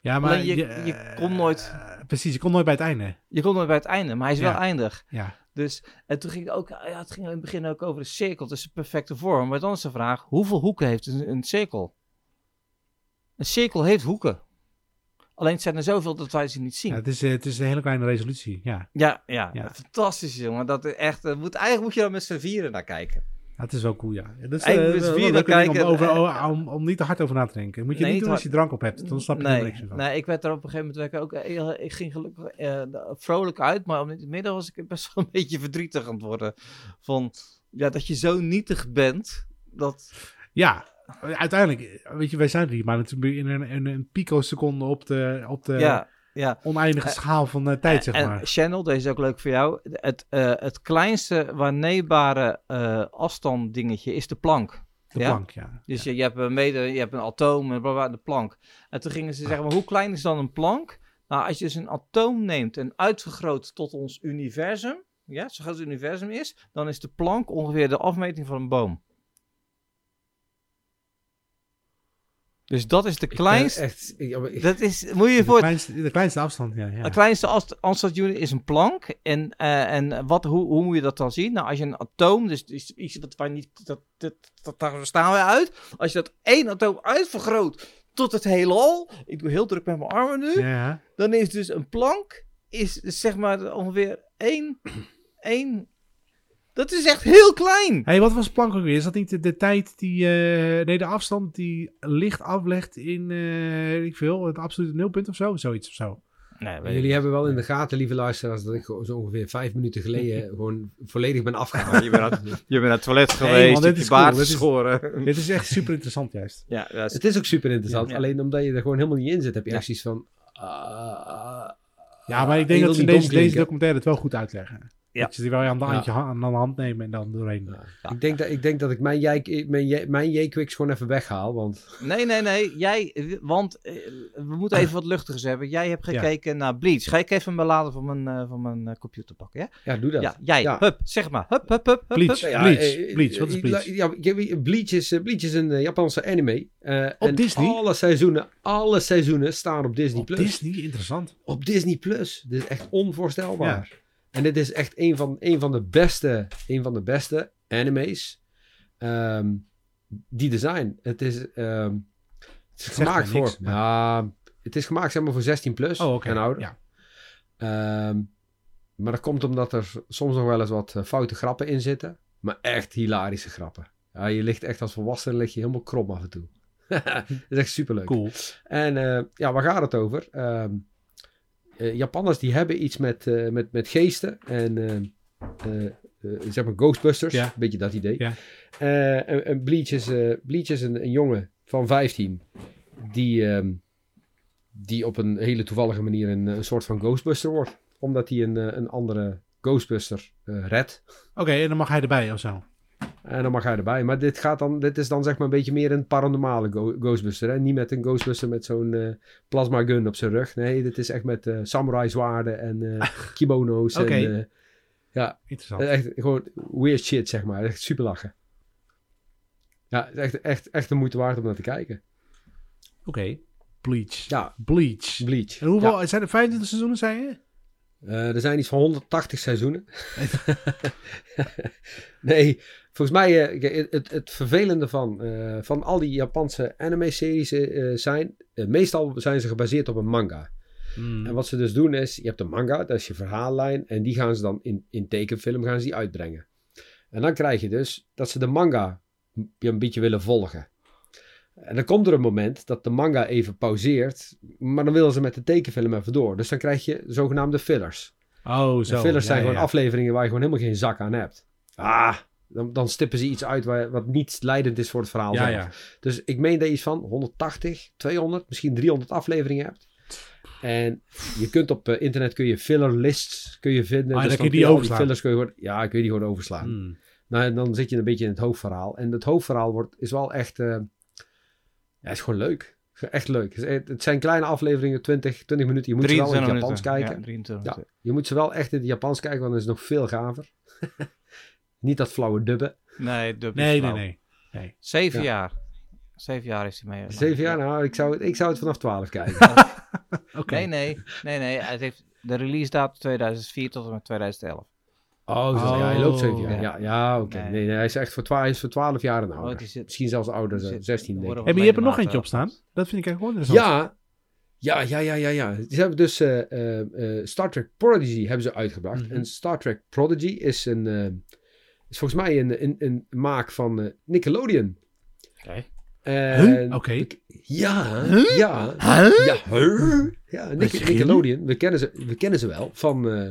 Ja, maar Alleen je- je, je eh, kon nooit- precies, je komt nooit bij het einde. Je komt nooit bij het einde, maar hij is Ja. wel eindig. Ja. Dus, en toen ging het ook, ja, het ging in het begin ook over de cirkel. Het is de perfecte vorm. Maar dan is de vraag, hoeveel hoeken heeft een, een cirkel? Een cirkel heeft hoeken. Alleen het zijn er zoveel dat wij ze niet zien. Ja, het, is, eh, het is een hele kleine resolutie. Ja. ja, Ja. fantastisch jongen. Dat is echt, eh, moet, eigenlijk moet je dan met z'n vieren naar kijken. Ja, het is wel cool, ja. Dat is dus wie een er leuke ding om, kijken, over, eh, om, om niet te hard over na te denken. Moet je Nee, niet doen als je drank op hebt. Dan snap je er nee, niks meer van. nee, ik werd er op een gegeven moment ook, heel- ik ging gelukkig vrolijk uit, maar in het midden was ik best wel een (laughs) beetje verdrietig aan het worden. Van, ja, dat je zo nietig bent, dat... Ja, uiteindelijk, weet je, wij zijn er hier maar natuurlijk in een, in een picoseconde op de, op de ja, ja. oneindige Eh, schaal van eh, tijd, zeg en maar. Channel, deze is ook leuk voor jou. Het, eh, het kleinste waarneembare eh afstand dingetje is de plank. De ja? plank, ja. Dus je, je hebt een mede, je hebt een atoom en bla bla, de plank. En toen gingen ze zeggen, maar hoe klein is dan een plank? Nou, als je dus een atoom neemt en uitvergroot tot ons universum, ja, zo groot het universum is, dan is de plank ongeveer de afmeting van een boom. Dus dat is de ben kleinste. Echt, ik- Dat is, moet je je De voor, kleinste, de kleinste afstand, ja. ja. de kleinste afst- afstandsunit is een plank. En, eh, en wat, hoe, hoe moet je dat dan zien? Nou, als je een atoom, dus iets wat wij niet, dat, dat, dat, daar staan we uit. Als je dat één atoom uitvergroot tot het heelal, ik doe heel druk met mijn armen nu, ja, dan is dus een plank, is zeg maar ongeveer één, één, dat is echt heel klein. hey, wat was plank ook weer? Is dat niet de, de tijd die, eh, nee, de afstand die licht aflegt in, eh weet ik veel, het absolute nulpunt of zo? Zoiets of zo. Nee, Jullie hebben wel in de gaten, lieve luisteraars, dat ik zo ongeveer vijf minuten geleden (laughs) gewoon volledig ben afgehaald. je, bent aan, je bent naar het toilet Nee, geweest, man, dit hebt je is cool, baard dit is- geschoren. Dit is echt super interessant juist. Ja, is- Het is ook super interessant, Ja. alleen omdat je er gewoon helemaal niet in zit, heb je Ja. echt zoiets van... ah, Ja, maar ik denk je dat ze deze, deze documentaire het wel goed uitleggen. Ja. Dat je die wel aan de, Ja. handje, aan de hand nemen en dan doorheen. Ja. Ja. Ik, denk dat, ik denk dat ik mijn, J- mijn, mijn J-Quicks gewoon even weghaal, want... Nee, nee, nee. Jij, want eh, we moeten even wat luchtigers hebben. Jij hebt Ja. gekeken naar Bleach. Ga ik even mijn lader van mijn, eh, van mijn eh, computer pakken, ja? Ja, doe dat. Ja, jij. Ja. Hup, zeg maar. Hup, hup, hup, hup, Bleach. hup. Ja, Bleach, Bleach, wat is Bleach? Ja, Bleach is, Bleach is een Japanse anime. eh, Op en Disney? Alle seizoenen, alle seizoenen staan op Disney+. Op Plus. Disney, interessant. Op Disney+. Plus. Dit is echt onvoorstelbaar. En dit is echt een van, een van, de, beste, een van de beste anime's ehm, die er zijn. Het is, ehm, het is zegt gemaakt niks, voor... maar- Ja, het is gemaakt zeg maar voor 16 plus Oh, en ouder. Ja. Ehm, maar dat komt omdat er soms nog wel eens wat eh, foute grappen in zitten. Maar echt hilarische grappen. Ja, je ligt echt als volwassene lig je helemaal krom af en toe. (laughs) dat is echt superleuk. Cool. En eh, ja, waar gaat het over? Eh, Japanners die hebben iets met, eh, met, met geesten en eh, eh, eh, zeg maar Ghostbusters, Ja. een beetje dat idee. Ja. Eh, en, en Bleach is, eh, Bleach is een, een jongen van 15 die, ehm, die op een hele toevallige manier een, een soort van Ghostbuster wordt. Omdat hij een, eh, een andere Ghostbuster eh, redt. Oké, en dan mag hij erbij of zo. En dan mag hij erbij. Maar dit, gaat dan, dit is dan zeg maar een beetje meer een paranormale go- Ghostbuster. Hè? Niet met een Ghostbuster met zo'n eh, plasma gun op zijn rug. Nee, dit is echt met eh, samurai zwaarden en eh, (laughs) kimono's. Oké. En, ja, Interessant. echt gewoon weird shit, zeg maar. Echt super lachen. Ja, echt, echt, echt de moeite waard om naar te kijken. Oké. Bleach. Ja, Bleach. Bleach. En hoeveel, Ja. zijn er 25 seizoenen, zei je? Eh, er zijn iets van 180 seizoenen. (laughs) nee, volgens mij, eh, het, het vervelende van, eh, van al die Japanse anime-series zijn, meestal zijn ze gebaseerd op een manga. Hmm. En wat ze dus doen is, je hebt een manga, dat is je verhaallijn, en die gaan ze dan in, in tekenfilm gaan ze die uitbrengen. En dan krijg je dus dat ze de manga een beetje willen volgen. En dan komt er een moment dat de manga even pauzeert, maar dan willen ze met de tekenfilm even door. Dus dan krijg je zogenaamde fillers. Oh, De zo. fillers Ja, zijn gewoon ja. afleveringen waar je gewoon helemaal geen zak aan hebt. Ah, dan, dan stippen ze iets uit waar, wat niet leidend is voor het verhaal Ja, zelf. ja. Dus ik meen dat je iets van 180, 200, misschien 300 afleveringen hebt. En je kunt op eh, internet kun je filler lists kun je vinden. Ah, dus dan kun je die al die overslaan. fillers kun je gewoon, ja, kun je die gewoon overslaan. Hmm. Nou, en dan zit je een beetje in het hoofdverhaal. En het hoofdverhaal wordt, is wel echt, eh, ja, is gewoon leuk. Is Echt leuk. Het is- Het zijn kleine afleveringen, 20, 20 minuten. Je moet ze wel in het 23 Japans minuten. kijken. Ja, 23 Ja, je moet ze wel echt in het Japans kijken, want dan is het nog veel gaver. (laughs) Niet dat flauwe dubben. Nee, dubbel Nee, nee, flauw. nee. Zeven Ja. jaar. Zeven jaar is hij mee. Zeven jaar, nou, ik zou, het- ik zou het vanaf 12 kijken. (laughs) Oké. Nee, nee, nee, nee. Het heeft de release datum 2004 tot en met 2011. Oh, zo, ja, hij loopt zeven jaar. Oh. Ja, ja oké. Nee. Nee. nee, hij is echt voor, twa hij is voor 12 jaar en ouder. Oh, zit- Misschien zelfs ouder, zit- 16 denk worden ik. Hey, maar je hebt er nog eentje op staan. Dat vind ik eigenlijk wel interessant. Ja, ja, ja, ja, ja, ja. Ze hebben dus eh, eh, eh, Star Trek Prodigy hebben ze uitgebracht. Mhm. En Star Trek Prodigy is een, eh, is volgens mij een, een, een maak van eh, Nickelodeon. Oké. Huh? Oké. Ja, Huh? ja. Huh? Ja, huh? ja Nickelodeon. We kennen, ze, we kennen ze wel van eh,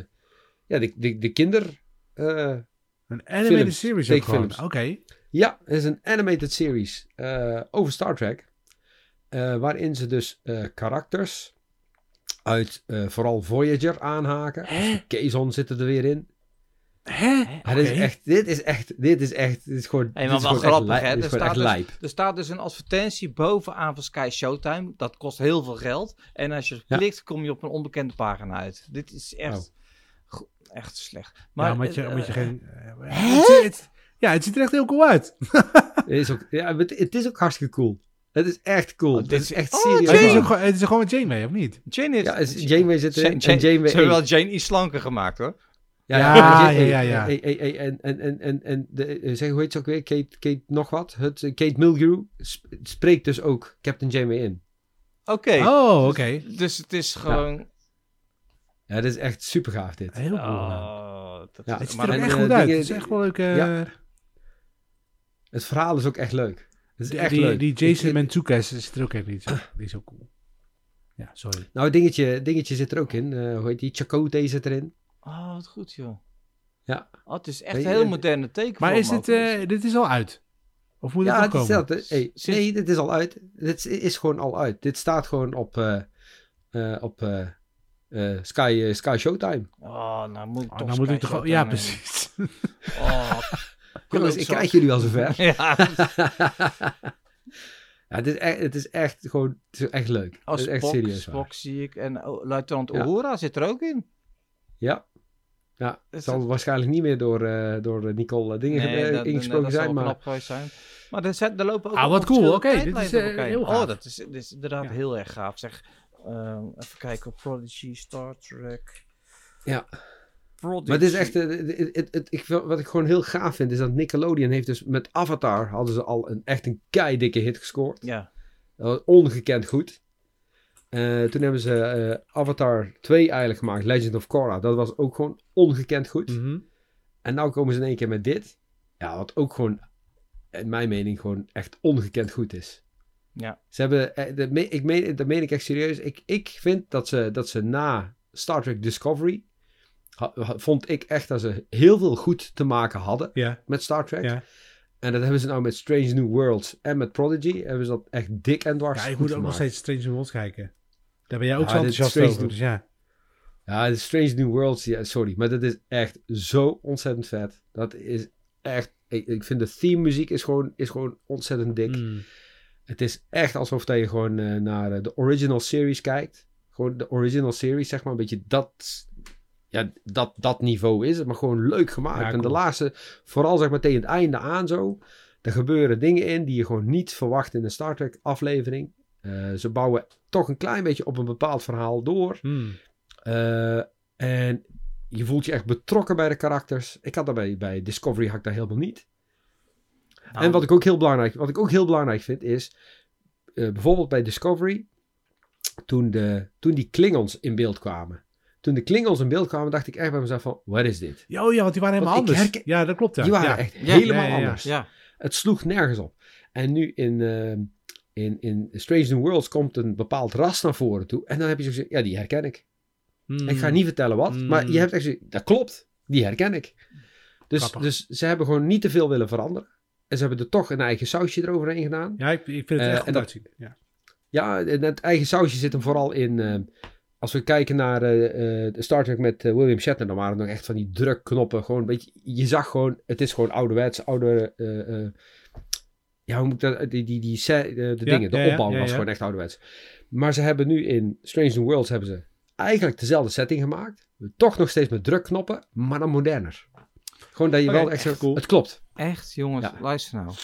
ja, de, de, de kinder... eh, Een animated Films, series ook gewoon. Oké. Ja, het is een animated series eh, over Star Trek. eh, waarin ze dus eh, karakters uit eh, vooral Voyager aanhaken. Hè? Kazon zit er weer in. Hè? Ja, dit, is echt, dit is echt, dit is echt, dit is gewoon, Hey, dit maar is wel gewoon echt grappig, li- hè? Dit Er is gewoon echt staat, lijp. dus, er staat dus een advertentie bovenaan van Sky Showtime. Dat kost heel veel geld. En als je Ja. klikt, kom je op een onbekende pagina uit. Dit is echt, Oh. Echt slecht. Maar, Maar, ja, moet je, eh, moet je eh, geen... eh, het- het- ja, het ziet er echt heel cool uit. Het (laughs) is ook, ja, het, het is ook hartstikke cool. Het is echt cool. Oh, Het dit is is- echt oh, serieus. Het is, ook, gewoon- het is gewoon met Jane mee, of niet? Jane heeft... Ja, is- Janeway zit erin. Jane- en Janeway Ze hebben wel Jane iets slanker gemaakt, hoor. Ja, Ja, ja, ja, en, en, en, en, en de, zeg, hoe heet ze ook weer? Kate, Kate nog wat? Het, Kate Mulgrew sp- spreekt dus ook Captain Janeway in. Oké. Oh, oké. Dus het is gewoon... Ja, dat is echt super gaaf dit. Heel cool. Oh, dat Ja, Het ziet maar er en, echt goed uit. Het is echt wel leuk. eh, Ja. Het verhaal is ook echt leuk. Het is die, echt die, leuk. die Jason Mantzoukas zit er ook in. Die is ook, die is ook cool. Ja, sorry. Nou, dingetje, dingetje zit er ook in. Eh, hoe heet die? Chakotay zit erin. Oh, wat goed, joh. Ja. Oh, het is echt een heel eh, moderne teken. Maar is dit, eh, dit is al uit? Of moet het ja, nog het is komen? dat, hey, Sinds- Nee, dit is al uit. Dit is- is gewoon al uit. Dit staat gewoon op, eh, eh, op eh, eh, Sky, eh, Sky Showtime. Oh, nou moet ik Oh, toch dan moet ik toch... Ja, nemen. precies. (laughs) Oh, (laughs) Jongens, ik krijg jullie al zover. (laughs) Ja, ja, het is echt, het is echt gewoon, het is echt leuk. als het is echt Spock, serieus waar. Spock zie ik. En oh, luitenant Ja. Uhura zit er ook in. Ja. Ja, het Is zal het- waarschijnlijk niet meer door, eh, door Nicole dingen Nee, dat, ingesproken dat zal zijn, wel maar knap zijn. Maar er, zijn, er lopen ook Ah, wat cool. Oké, dit is, eh, op heel gaaf. Oh, dat is, dit is inderdaad Ja. heel erg gaaf. Zeg, ehm, even kijken. Prodigy, Star Trek. Ja. Prodigy. Maar het is echt, eh, het, het, het- ik, wat ik gewoon heel gaaf vind, is dat Nickelodeon heeft dus met Avatar, hadden ze al een, echt een keidikke hit gescoord. Ja. Dat was ongekend goed. Eh, toen hebben ze eh, Avatar 2 eigenlijk gemaakt, Legend of Korra. Dat was ook gewoon ongekend goed. Mhm. En nou komen ze in één keer met dit. Ja, wat ook gewoon, in mijn mening, gewoon echt ongekend goed is. Ja. Ze hebben, eh, de, me- ik meen, dat meen ik echt serieus. Ik, ik vind dat ze, dat ze na Star Trek Discovery, ha- ha- vond ik echt dat ze heel veel goed te maken hadden Ja, met Star Trek. ja. En dat hebben ze nou met Strange New Worlds en met Prodigy, hebben ze dat echt dik en dwars ja goed moet ook nog steeds Strange New Worlds kijken. Daar ben jij ook Ja, zo enthousiast over. New- Dus ja. Ja, de Strange New Worlds, ja, sorry, maar dat is echt zo ontzettend vet. Dat is echt, ik, ik vind de theme muziek is gewoon, is gewoon ontzettend dik. Mm. Het is echt alsof dat je gewoon eh, naar eh, de original series kijkt. Gewoon de original series, zeg maar, een beetje dat, ja, dat, dat niveau is het, maar gewoon leuk gemaakt. Ja, En de laatste, vooral zeg maar tegen het einde aan zo, er gebeuren dingen in die je gewoon niet verwacht in een Star Trek aflevering. Eh, ze bouwen toch een klein beetje op een bepaald verhaal door. Mm. Eh, en je voelt je echt betrokken bij de karakters. Ik had dat bij, bij Discovery had ik dat helemaal niet. Nou, En wat ik ook heel belangrijk, wat ik ook heel belangrijk vind is, eh, bijvoorbeeld bij Discovery, toen, de, toen die Klingons in beeld kwamen. Toen de Klingons in beeld kwamen, dacht ik echt bij mezelf van, wat is dit? Ja, oh ja, want die waren helemaal anders. herken- Ja, dat klopt. Ja. Die waren ja. echt Ja, helemaal ja, ja, ja. anders. Ja. Het sloeg nergens op. En nu in, eh, in, in Strange New Worlds komt een bepaald ras naar voren toe. En dan heb je zo ja, die herken ik. Mm. Ik ga niet vertellen wat, Mm. maar je hebt echt zo, dat klopt, die herken ik. Dus, dus ze hebben gewoon niet te veel willen veranderen. En ze hebben er toch een eigen sausje eroverheen gedaan. Ja, ik, ik vind het Eh, echt goed uitzien. Ja. Ja, en het eigen sausje zit hem vooral in. eh, als we kijken naar eh, de Star Trek met William Shatner, dan waren het nog echt van die drukknoppen. Gewoon een beetje. Je zag gewoon, het is gewoon ouderwets, oude. ja, hoe moet ik dat? Die, die, die, de dingen, de opbouw was gewoon echt ouderwets. Maar ze hebben nu in Strange New Worlds hebben ze eigenlijk dezelfde setting gemaakt. Toch nog steeds met drukknoppen, maar dan moderner. Gewoon dat je wel echt cool. Het klopt. Echt, jongens, Ja. luister nou.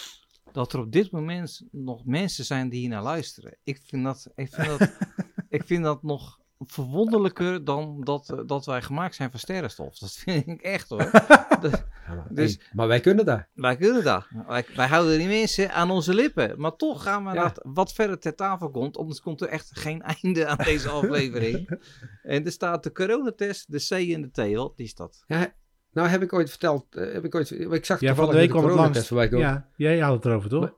Dat er op dit moment nog mensen zijn die hier naar luisteren. Ik vind dat, ik vind dat, (laughs) ik vind dat nog verwonderlijker dan dat, eh, dat wij gemaakt zijn van sterrenstof. Dat vind ik echt hoor. (laughs) Dat- Dus- hey, maar wij kunnen dat. wij kunnen dat. Wij, wij houden die mensen aan onze lippen. Maar toch gaan we Ja. wat verder ter tafel komt. Anders komt er echt geen (laughs) einde aan deze aflevering. en er staat de coronatest, de C en de T. Wat is dat? Ja, nou heb ik ooit verteld, eh, heb ik ooit, ik zag Ja, van de week kwam het langs. voorbij komen. Ja, jij had het erover, toch? Maar-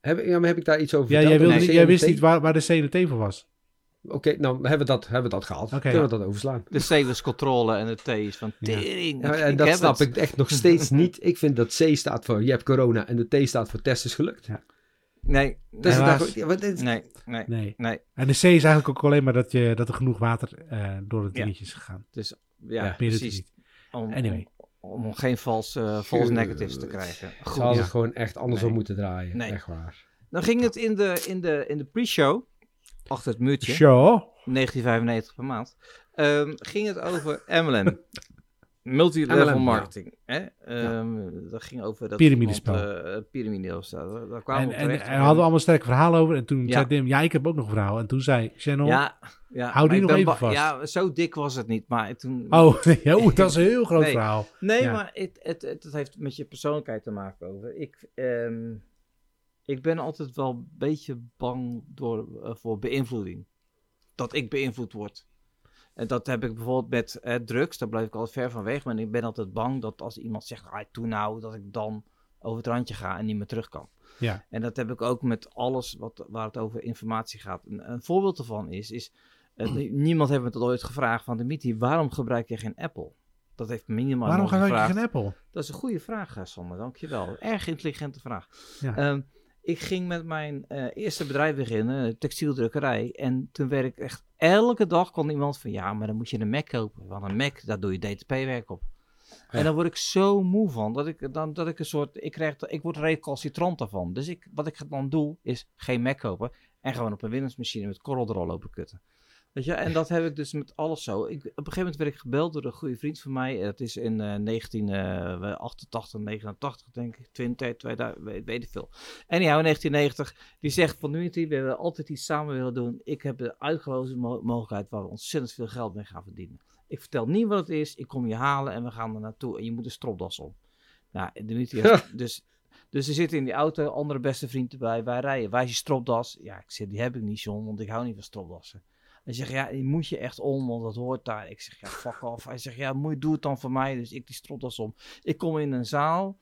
Heb, ik- ja, maar heb ik daar iets over Ja, verteld? jij, wilde, niet- jij wist niet waar, waar de CNT voor was. Oké, nou hebben we dat, hebben we dat gehaald. Oké, Kunnen ja. we dat overslaan? De C was controle en de T is van Ja. tering. Ja, ik en dat heb snap het. ik echt nog steeds niet. (laughs) Ik vind dat C staat voor je hebt corona en de T staat voor test is gelukt. Nee, Dus nee, ja, wat is- nee, nee, Nee. nee. En de C is eigenlijk ook alleen maar dat, je, dat er genoeg water eh, door het Ja. dingetje is gegaan. Dus ja, Ja, Meer is het precies. Om, Anyway. om, om geen false, eh, false negatives te krijgen. Ze hadden ja. gewoon echt andersom Nee. moeten draaien. Nee. Echt waar. Dan ging het in de, in de, in de pre-show, achter het muurtje, Show. 1995 per maand, ehm, ging het over MLM. (laughs) Multilevel MLM, ja. marketing. Hè? Ehm, Dat ging over dat Piramidespel. eh, piramide zo. Daar- Daar kwamen En, we en, terecht. en we hadden allemaal sterke verhalen over. En toen Ja. zei Tim, ja, ik heb ook nog een verhaal. En toen zei Channel, ja, ja, Hou die nog even vast. Ja, zo dik was het niet. Maar toen, oh, (laughs) nee, oh, dat is een heel groot Nee. verhaal. Nee, Ja. maar het, het, het, het heeft met je persoonlijkheid te maken over. Ik, ehm, ik ben altijd wel een beetje bang door, eh, voor beïnvloeding. Dat ik beïnvloed word. En dat heb ik bijvoorbeeld met eh, drugs, daar blijf ik altijd ver van weg. Maar ik ben altijd bang dat als iemand zegt, ah, doe nou, dat ik dan over het randje ga en niet meer terug kan. Ja. En dat heb ik ook met alles wat, waar het over informatie gaat. Een, een voorbeeld ervan is, is eh, (clears throat) niemand heeft me dat ooit gevraagd van de Miti, waarom gebruik je geen Apple? Dat heeft minimaal Waarom ga je geen Apple? Dat is een goede vraag, eh, Sander. Dankjewel. Erg intelligente vraag. Ja. Ehm, ik ging met mijn eh, eerste bedrijf beginnen, textieldrukkerij. En toen werd ik echt... Elke dag kwam iemand van... Ja, maar dan moet je een Mac kopen. Want een Mac, daar doe je DTP-werk op. En dan word ik zo moe van. Dat ik, dan, dat ik een soort... Ik, krijg, ik word recalcitrant daarvan. Dus ik, wat ik dan doe, is geen Mac kopen. En gewoon op een Windows-machine met CorelDRAW lopen kutten. Weet je, en dat heb ik dus met alles zo. Ik, op een gegeven moment werd ik gebeld door een goede vriend van mij. Dat is in eh 1988, 89 denk ik, 20, 2000, weet, weet ik veel. Anyhow, in 1990, die zegt van Unity, we willen altijd iets samen willen doen. Ik heb de uitgelozen mo- mogelijkheid waar we ontzettend veel geld mee gaan verdienen. Ik vertel niet wat het is, ik kom je halen en we gaan er naartoe en je moet een stropdas om. Nou, heeft (laughs) dus... Dus ze zitten in die auto, andere beste vriend erbij. Wij rijden. Wij zien stropdas. Ja, ik zeg, die heb ik niet, John, want ik hou niet van stropdassen. Hij zegt, ja, die moet je echt om, want dat hoort daar. Ik zeg, ja, fuck off. Hij zegt, ja, moet je, doe het dan voor mij. Dus ik die stropdas om. Ik kom in een zaal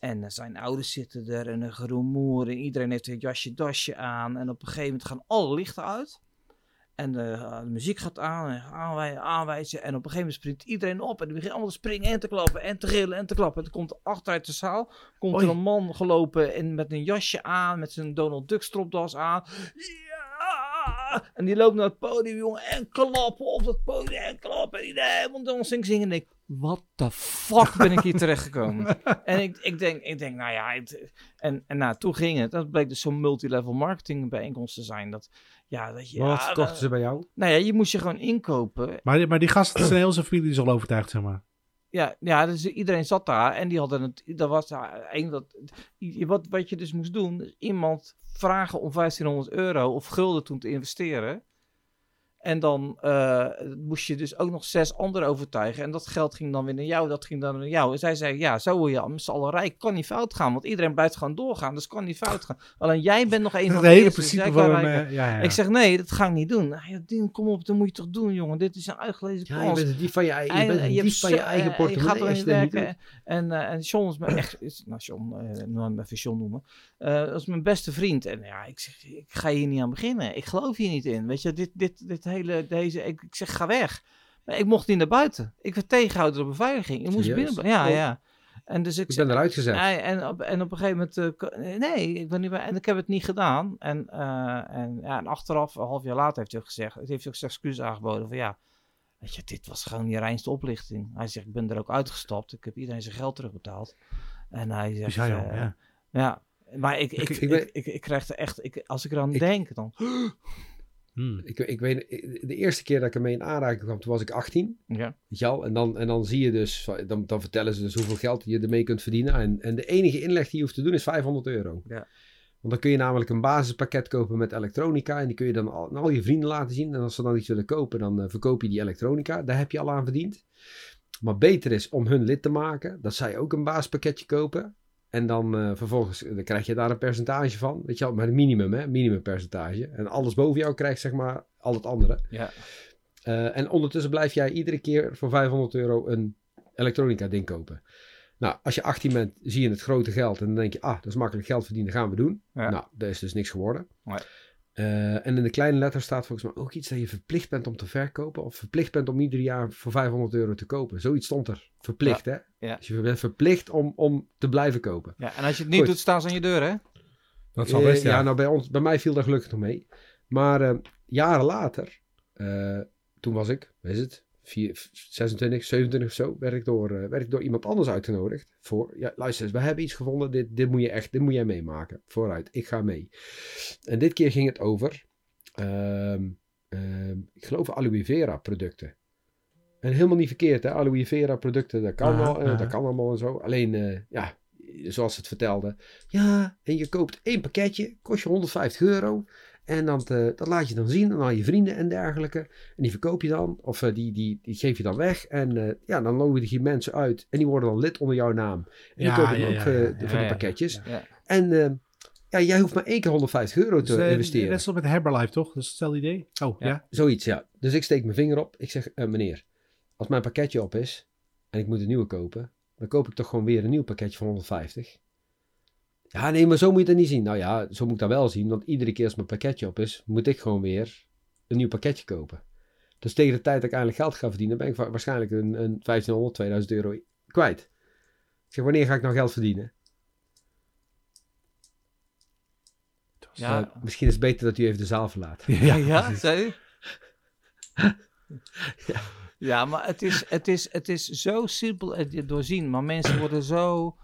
en er zijn ouders zitten er en een geroemoer. En iedereen heeft een jasje, dasje aan. En op een gegeven moment gaan alle lichten uit. En de, eh, de muziek gaat aan en aanwijzen, aanwijzen. En op een gegeven moment springt iedereen op. En die begint allemaal te springen en te klappen en te gillen en te klappen. En toen komt achteruit de zaal komt Oei. er een man gelopen en met een jasje aan, met zijn Donald Duck stropdas aan. Ja! En die loopt naar het podium, jongen, en klappen op dat podium en klappen. En iedereen helemaal dansing zingen. En ik, wat de fuck ben ik hier terechtgekomen? (laughs) en ik, ik, denk, ik denk, nou ja, het- en, en nou, toen ging het. Dat bleek dus zo'n multilevel marketing bijeenkomst te zijn. Dat, ja, dat je, Wat ja, kochten ze bij jou? nou ja, je moest je gewoon inkopen. Maar, die- maar die gasten zijn heel zijn familie is al overtuigd, zeg maar. Ja, ja dus iedereen zat daar en die hadden het. Dat was een dat. Wat, wat je dus moest doen, is iemand vragen om 1500 euro of gulden toen te investeren. En dan eh, moest je dus ook nog zes anderen overtuigen. En dat geld ging dan weer naar jou, dat ging dan naar jou. En zij zei, ja, zo word je met z'n allen rijk. Kan niet fout gaan, want iedereen blijft gewoon doorgaan. Dus kan niet fout gaan. Alleen jij bent nog een van de hele dus principe van... eh, ja, ja. Ik zeg, nee, dat ga ik niet doen. Nou, ja, kom op, dat moet je toch doen, jongen. Dit is een uitgelezen Ja, je kans. bent dief van je, eigen- je En, bent je dief van je eigen eh, Je gaat portemonnee. er niet je dat niet werken. En, en John is mijn echt, is, nou John, hem even John noemen. Dat is mijn beste vriend. En ja, ik zeg, ik ga hier niet aan beginnen. Ik geloof hier niet in. Weet je, dit, dit, dit hele, deze, ik, ik zeg, ga weg. Maar ik mocht niet naar buiten. Ik werd tegengehouden door beveiliging. Ik moest binnen. Ja, Oh. ja. En dus ik, Ik ben eruit gezet. Nee, en, op, en op een gegeven moment, eh, nee, ik ben niet bij, en ik heb het niet gedaan. En, eh, en, ja, en achteraf, een half jaar later, heeft hij ook gezegd, het heeft hij ook zijn excuus aangeboden van ja, weet je, dit was gewoon die reinste oplichting. Hij zegt, ik ben er ook uitgestapt, ik heb iedereen zijn geld terugbetaald. En hij zegt, al, eh, ja. ja, maar ik, ik, Ik- ik, ik ik, ben- ik, krijg er echt, ik, als ik eraan denk, dan, Hmm. Ik, ik weet, de eerste keer dat ik ermee in aanraking kwam, toen was ik 18. ja, Weet je wel? En, dan, en dan zie je dus, dan, dan vertellen ze dus hoeveel geld je ermee kunt verdienen. En, en de enige inleg die je hoeft te doen is 500 euro. Ja. Want dan kun je namelijk een basispakket kopen met elektronica. En die kun je dan al, aan al je vrienden laten zien. En als ze dan iets willen kopen, dan eh, verkoop je die elektronica. Daar heb je al aan verdiend. Maar beter is om hun lid te maken. Dat zij ook een basispakketje kopen. En dan eh, vervolgens eh, dan krijg je daar een percentage van. Weet je wel, maar een minimum, hè? Minimumpercentage. En alles boven jou krijgt, zeg maar, al het andere. Ja. Eh, en ondertussen blijf jij iedere keer voor 500 euro een elektronica ding kopen. Nou, als je 18 bent, zie je het grote geld en dan denk je, ah, dat is makkelijk geld verdienen, gaan we doen. Ja. Nou, dat is dus niks geworden. Nee. Eh, en in de kleine letter staat volgens mij ook iets dat je verplicht bent om te verkopen. Of verplicht bent om ieder jaar voor 500 euro te kopen. Zoiets stond er. Verplicht, hè? ja. Dus je bent verplicht om, om te blijven kopen. ja, en als je het niet Goed. doet, staan ze aan je deur, hè? Dat zal best, ja. ja. nou bij, ons, bij mij viel daar gelukkig nog mee. Maar eh, jaren later, eh, toen was ik, is het, Vier- 26, 27 of zo, werd ik, door, eh, werd ik door iemand anders uitgenodigd. Voor, ja, luister eens, we hebben iets gevonden, dit, dit moet je echt, dit moet jij meemaken. Vooruit, ik ga mee. En dit keer ging het over, ehm, ehm, ik geloof aloe vera producten. En helemaal niet verkeerd, hè? Aloe vera producten, dat kan, wel, eh, dat kan allemaal en zo. Alleen, eh, ja, zoals ze het vertelde. Ja, en je koopt één pakketje, kost je 150 euro. En dan, eh, dat laat je dan zien aan je vrienden en dergelijke. En die verkoop je dan, of eh, die, die, die geef je dan weg. En eh, ja, dan nodig je mensen uit. En die worden dan lid onder jouw naam. En die Ja, kopen dan ja, ook ja, de- voor de ja. pakketjes. En ja, jij hoeft maar één keer 150 euro te Dus, investeren. Net zoals met Herbalife, toch? Dat is hetzelfde idee? Oh, Ja. Zoiets, ja. Dus ik steek mijn vinger op. Ik zeg, meneer, als mijn pakketje op is en ik moet een nieuwe kopen, dan koop ik toch gewoon weer een nieuw pakketje van 150. Ja, nee, maar zo moet je het niet zien. Nou ja, zo moet ik dat wel zien, want iedere keer als mijn pakketje op is, moet ik gewoon weer een nieuw pakketje kopen. Dus tegen de tijd dat ik eindelijk geld ga verdienen, ben ik wa- waarschijnlijk een, een 1500, 2000 euro kwijt. Ik zeg, wanneer ga ik nou geld verdienen? Ja. Eh, misschien is het beter dat u even de zaal verlaat. (laughs) Ja, ja (laughs) zei (laughs) je? ja. maar het is, het, is, het is zo simpel en doorzien. Maar mensen worden zo,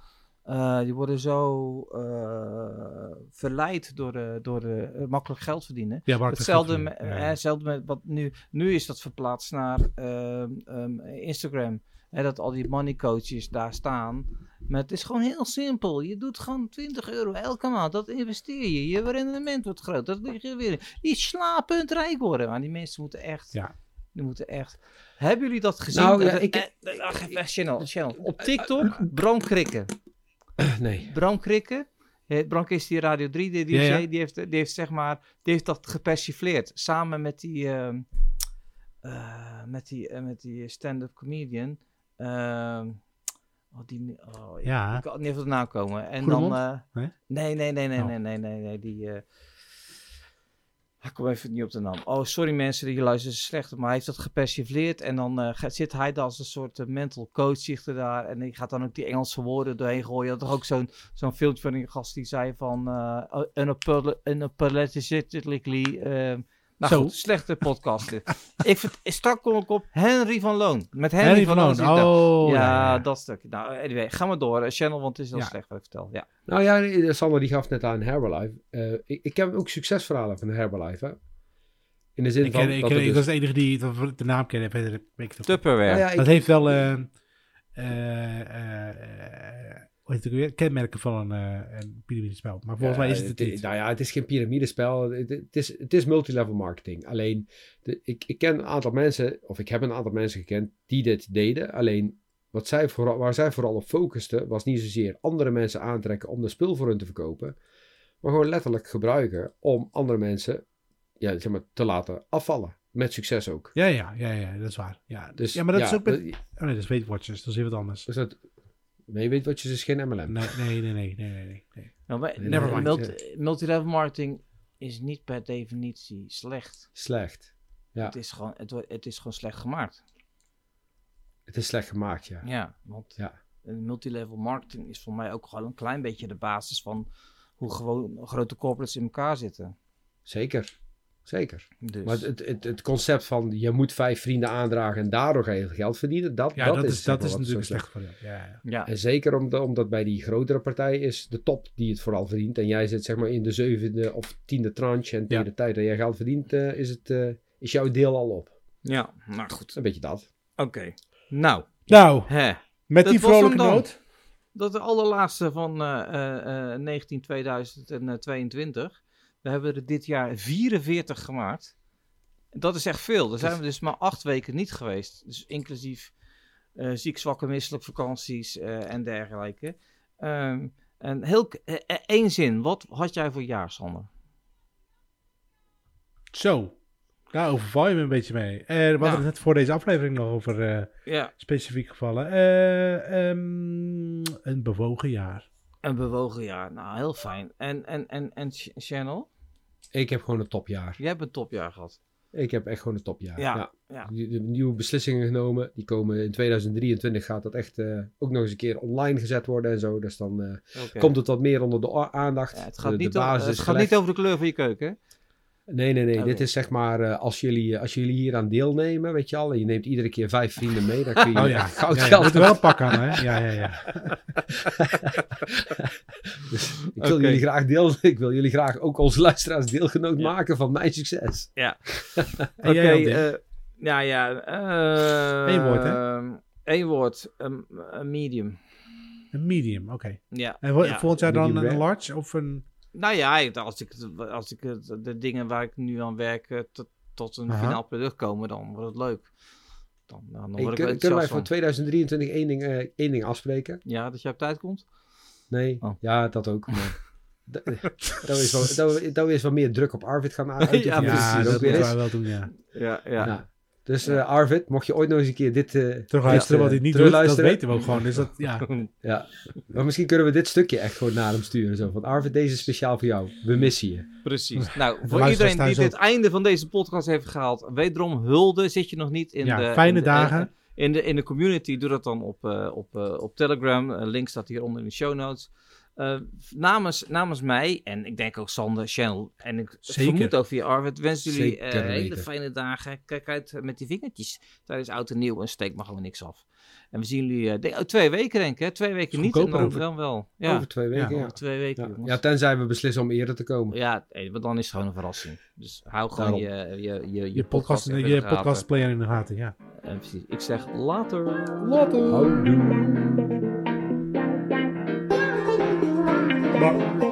eh, die worden zo eh, verleid door, de, door de, eh, makkelijk geld verdienen. Ja, maar Hetzelfde, het. Ja, eh, hetzelfde met wat nu. Nu is dat verplaatst naar ehm, ehm, Instagram. Hè, dat al die money coaches daar staan. Maar het is gewoon heel simpel. Je doet gewoon 20 euro elke maand. Dat investeer je. Je rendement wordt groot. Dat lig je weer. Die slapend rijk worden. Maar die mensen moeten echt. Ja. Die moeten echt. Hebben jullie dat gezien? Nou, ja, ik- eh, eh, channel, channel. Op TikTok, Bram Krikken. (clears throat) Nee. Bram Krikken. eh, Bram is die Radio 3 DJ. Ja, ja. Die, heeft, die heeft zeg maar, die heeft dat gepersifleerd. Samen met die, ehm, eh, met die, eh, met die stand-up comedian. Ehm, oh, die, oh, ik- Ja. Ik kan niet even op de naam komen. En Goedemond? dan, eh, Nee? nee, nee, nee, nee, Oh. nee, nee, nee, nee, die... ik kom even niet op de naam. Oh, sorry mensen die luisteren, is slecht. Maar hij heeft dat gepersifleerd. En dan eh, zit hij dan als een soort eh, mental coach er daar. En die gaat dan ook die Engelse woorden doorheen gooien. Je had toch ook zo'n zo'n filmpje van een gast die zei van... unapolo- unapologetically... eh, nou Zo. goed, slechte podcast dit. (laughs) ik vind, straks kom ik op Henry van Loon. Met Henry, Henry van van Loon. Daar. Oh, ja, dat stuk. Nou, anyway, ga maar door. eh, Channel, want het is heel Ja. slecht wat ik vertel. Ja. Nou ja, nee, Sander die gaf net aan Herbalife. Eh, ik, ik ken ook succesverhalen van Herbalife. Hè? In de zin Ik, van... ik, dat ken- het ik dus- was de enige die de, naam kende. Tupperware. Nou ja, ik- Dat heeft wel... eh, eh, eh, eh, hoe heet het ook weer? Kenmerken van een, eh een piramidespel. Maar volgens Ja, mij is het het niet. Nou ja, het is geen piramidespel. Het, het is, het is multilevel marketing. Alleen, de, ik, ik ken een aantal mensen, of ik heb een aantal mensen gekend die dit deden. Alleen, wat zij vooral, waar zij vooral op focusten, was niet zozeer andere mensen aantrekken om de spul voor hun te verkopen. Maar gewoon letterlijk gebruiken om andere mensen ja, zeg maar, te laten afvallen. Met succes ook. Ja, ja, ja, ja, dat is waar. Ja, Dus, ja maar dat ja, is ook met... Oh nee, dat is Weight Watchers. Dat is weer wat anders. dus dat, maar je weet wat je is geen MLM. Nee, nee, nee, nee, nee, nee. nee. Nou, maar- Never mind. multi- multilevel marketing is niet per definitie slecht. Slecht. Ja. Het, is gewoon, het, wordt- het is gewoon slecht gemaakt. Het is slecht gemaakt, ja. Ja, want Ja. multilevel marketing is voor mij ook gewoon een klein beetje de basis van hoe gewoon grote corporates in elkaar zitten. Zeker. Zeker. Dus, Maar het, het, het concept van je moet vijf vrienden aandragen en daardoor ga je geld verdienen, dat, Ja, dat, dat, is, dat maar is natuurlijk slecht- voor jou. Ja, ja. ja, En zeker omdat, omdat bij die grotere partijen is de top die het vooral verdient. En jij zit zeg maar in de zevende of tiende tranche. En tegen Ja. de tijd dat jij geld verdient, eh, is, het, eh, is jouw deel al op. ja, nou goed. Een beetje dat. Oké. Nou, Nou, hè. met Dat die vrolijke dan. noot. Dat de allerlaatste van eh, eh, eh, 19 2022. We hebben er dit jaar 44 gemaakt. Dat is echt veel. Daar zijn we dus maar acht weken niet geweest. Dus inclusief eh, ziek, zwakke, misselijk, vakanties eh, en dergelijke. Ehm, en heel eh, eh, één zin. Wat had jij voor jaar, Sander? Zo, daar overval je me een beetje mee. Eh, we hadden Ja. het net voor deze aflevering nog over Ja. specifiek gevallen. Eh, ehm, een bewogen jaar. Een bewogen jaar. Nou, heel fijn. En, en, en, en Ch- Channel? Ik heb gewoon een topjaar. Jij hebt een topjaar gehad. Ik heb echt gewoon een topjaar. Ja, Ja. de nieuwe beslissingen genomen. Die komen in 2023 gaat dat echt eh, ook nog eens een keer online gezet worden en zo. Dus dan eh, komt het wat meer onder de aandacht. Ja, het gaat, de, niet, o- basis het gaat niet over de kleur van je keuken? Nee, nee, nee. Dit is zeg maar eh, als, jullie, als jullie hier aan deelnemen, weet je al. En je neemt iedere keer vijf vrienden mee. Dan kun je Oh ja, goud ja, geld er wel een pak aan, hè? Ja, ja, ja. (laughs) Dus ik wil jullie graag deel, (laughs) ik wil jullie graag ook onze luisteraars deelgenoot Ja. maken van mijn succes. (laughs) En Oké, Dick? eh, ja, ja. eh, Eén woord, hè? Eén woord. een medium. Een medium, oké. Ja. En vo- ja. volgend jaar dan een large of een... Nou ja, als ik, als ik het- de dingen waar ik nu aan werk eh, tot, tot een Aha. finaal product komen, dan wordt het leuk. Dan, dan, dan Hey, kun- kunnen wij voor van. 2023 één ding, eh, één ding afspreken? Ja, dat je op tijd komt? Nee, Oh. ja, dat ook. Maar (laughs) dat, is wel, dat, dat is wel meer druk op Arvid gaan (laughs) uitoefenen. Ja, Ja, dat moeten wij wel doen, ja. Ja, Ja. Dus eh, Arvid, mocht je ooit nog eens een keer dit... eh, Terugluisteren dit, wat hij niet doet, dat weten we ook gewoon. Dus dat, ja. (laughs) Ja, maar misschien kunnen we dit stukje echt gewoon naar hem sturen. Zo van, Arvid, deze is speciaal voor jou. We missen je. Precies. Nou, voor iedereen die dit einde van deze podcast heeft gehaald, wederom hulde. Zit je nog niet in Ja, de... fijne in de- dagen. In de, in de community, doe dat dan op, eh, op, eh, op Telegram. Een link staat hieronder in de show notes. Eh, namens, namens mij, en ik denk ook Sander, Channel, en ik Zeker. vermoed ook via Arvid, wensen jullie eh, Zeker hele fijne dagen. Kijk uit met die vingertjes tijdens oud en nieuw en steek maar gewoon niks af. En we zien jullie eh, oh, twee weken denk ik, hè? Twee weken niet en dan, over- dan wel. Ja, Over twee weken, Ja, ja. over twee weken. Ja. tenzij we beslissen om eerder te komen. Ja, hey, want dan is het gewoon een verrassing. Dus hou gewoon Daarom. je, je, je, je, Je podcast, je podcastplayer in de gaten, ja. En precies. Ik zeg later. Houdoe. Bye.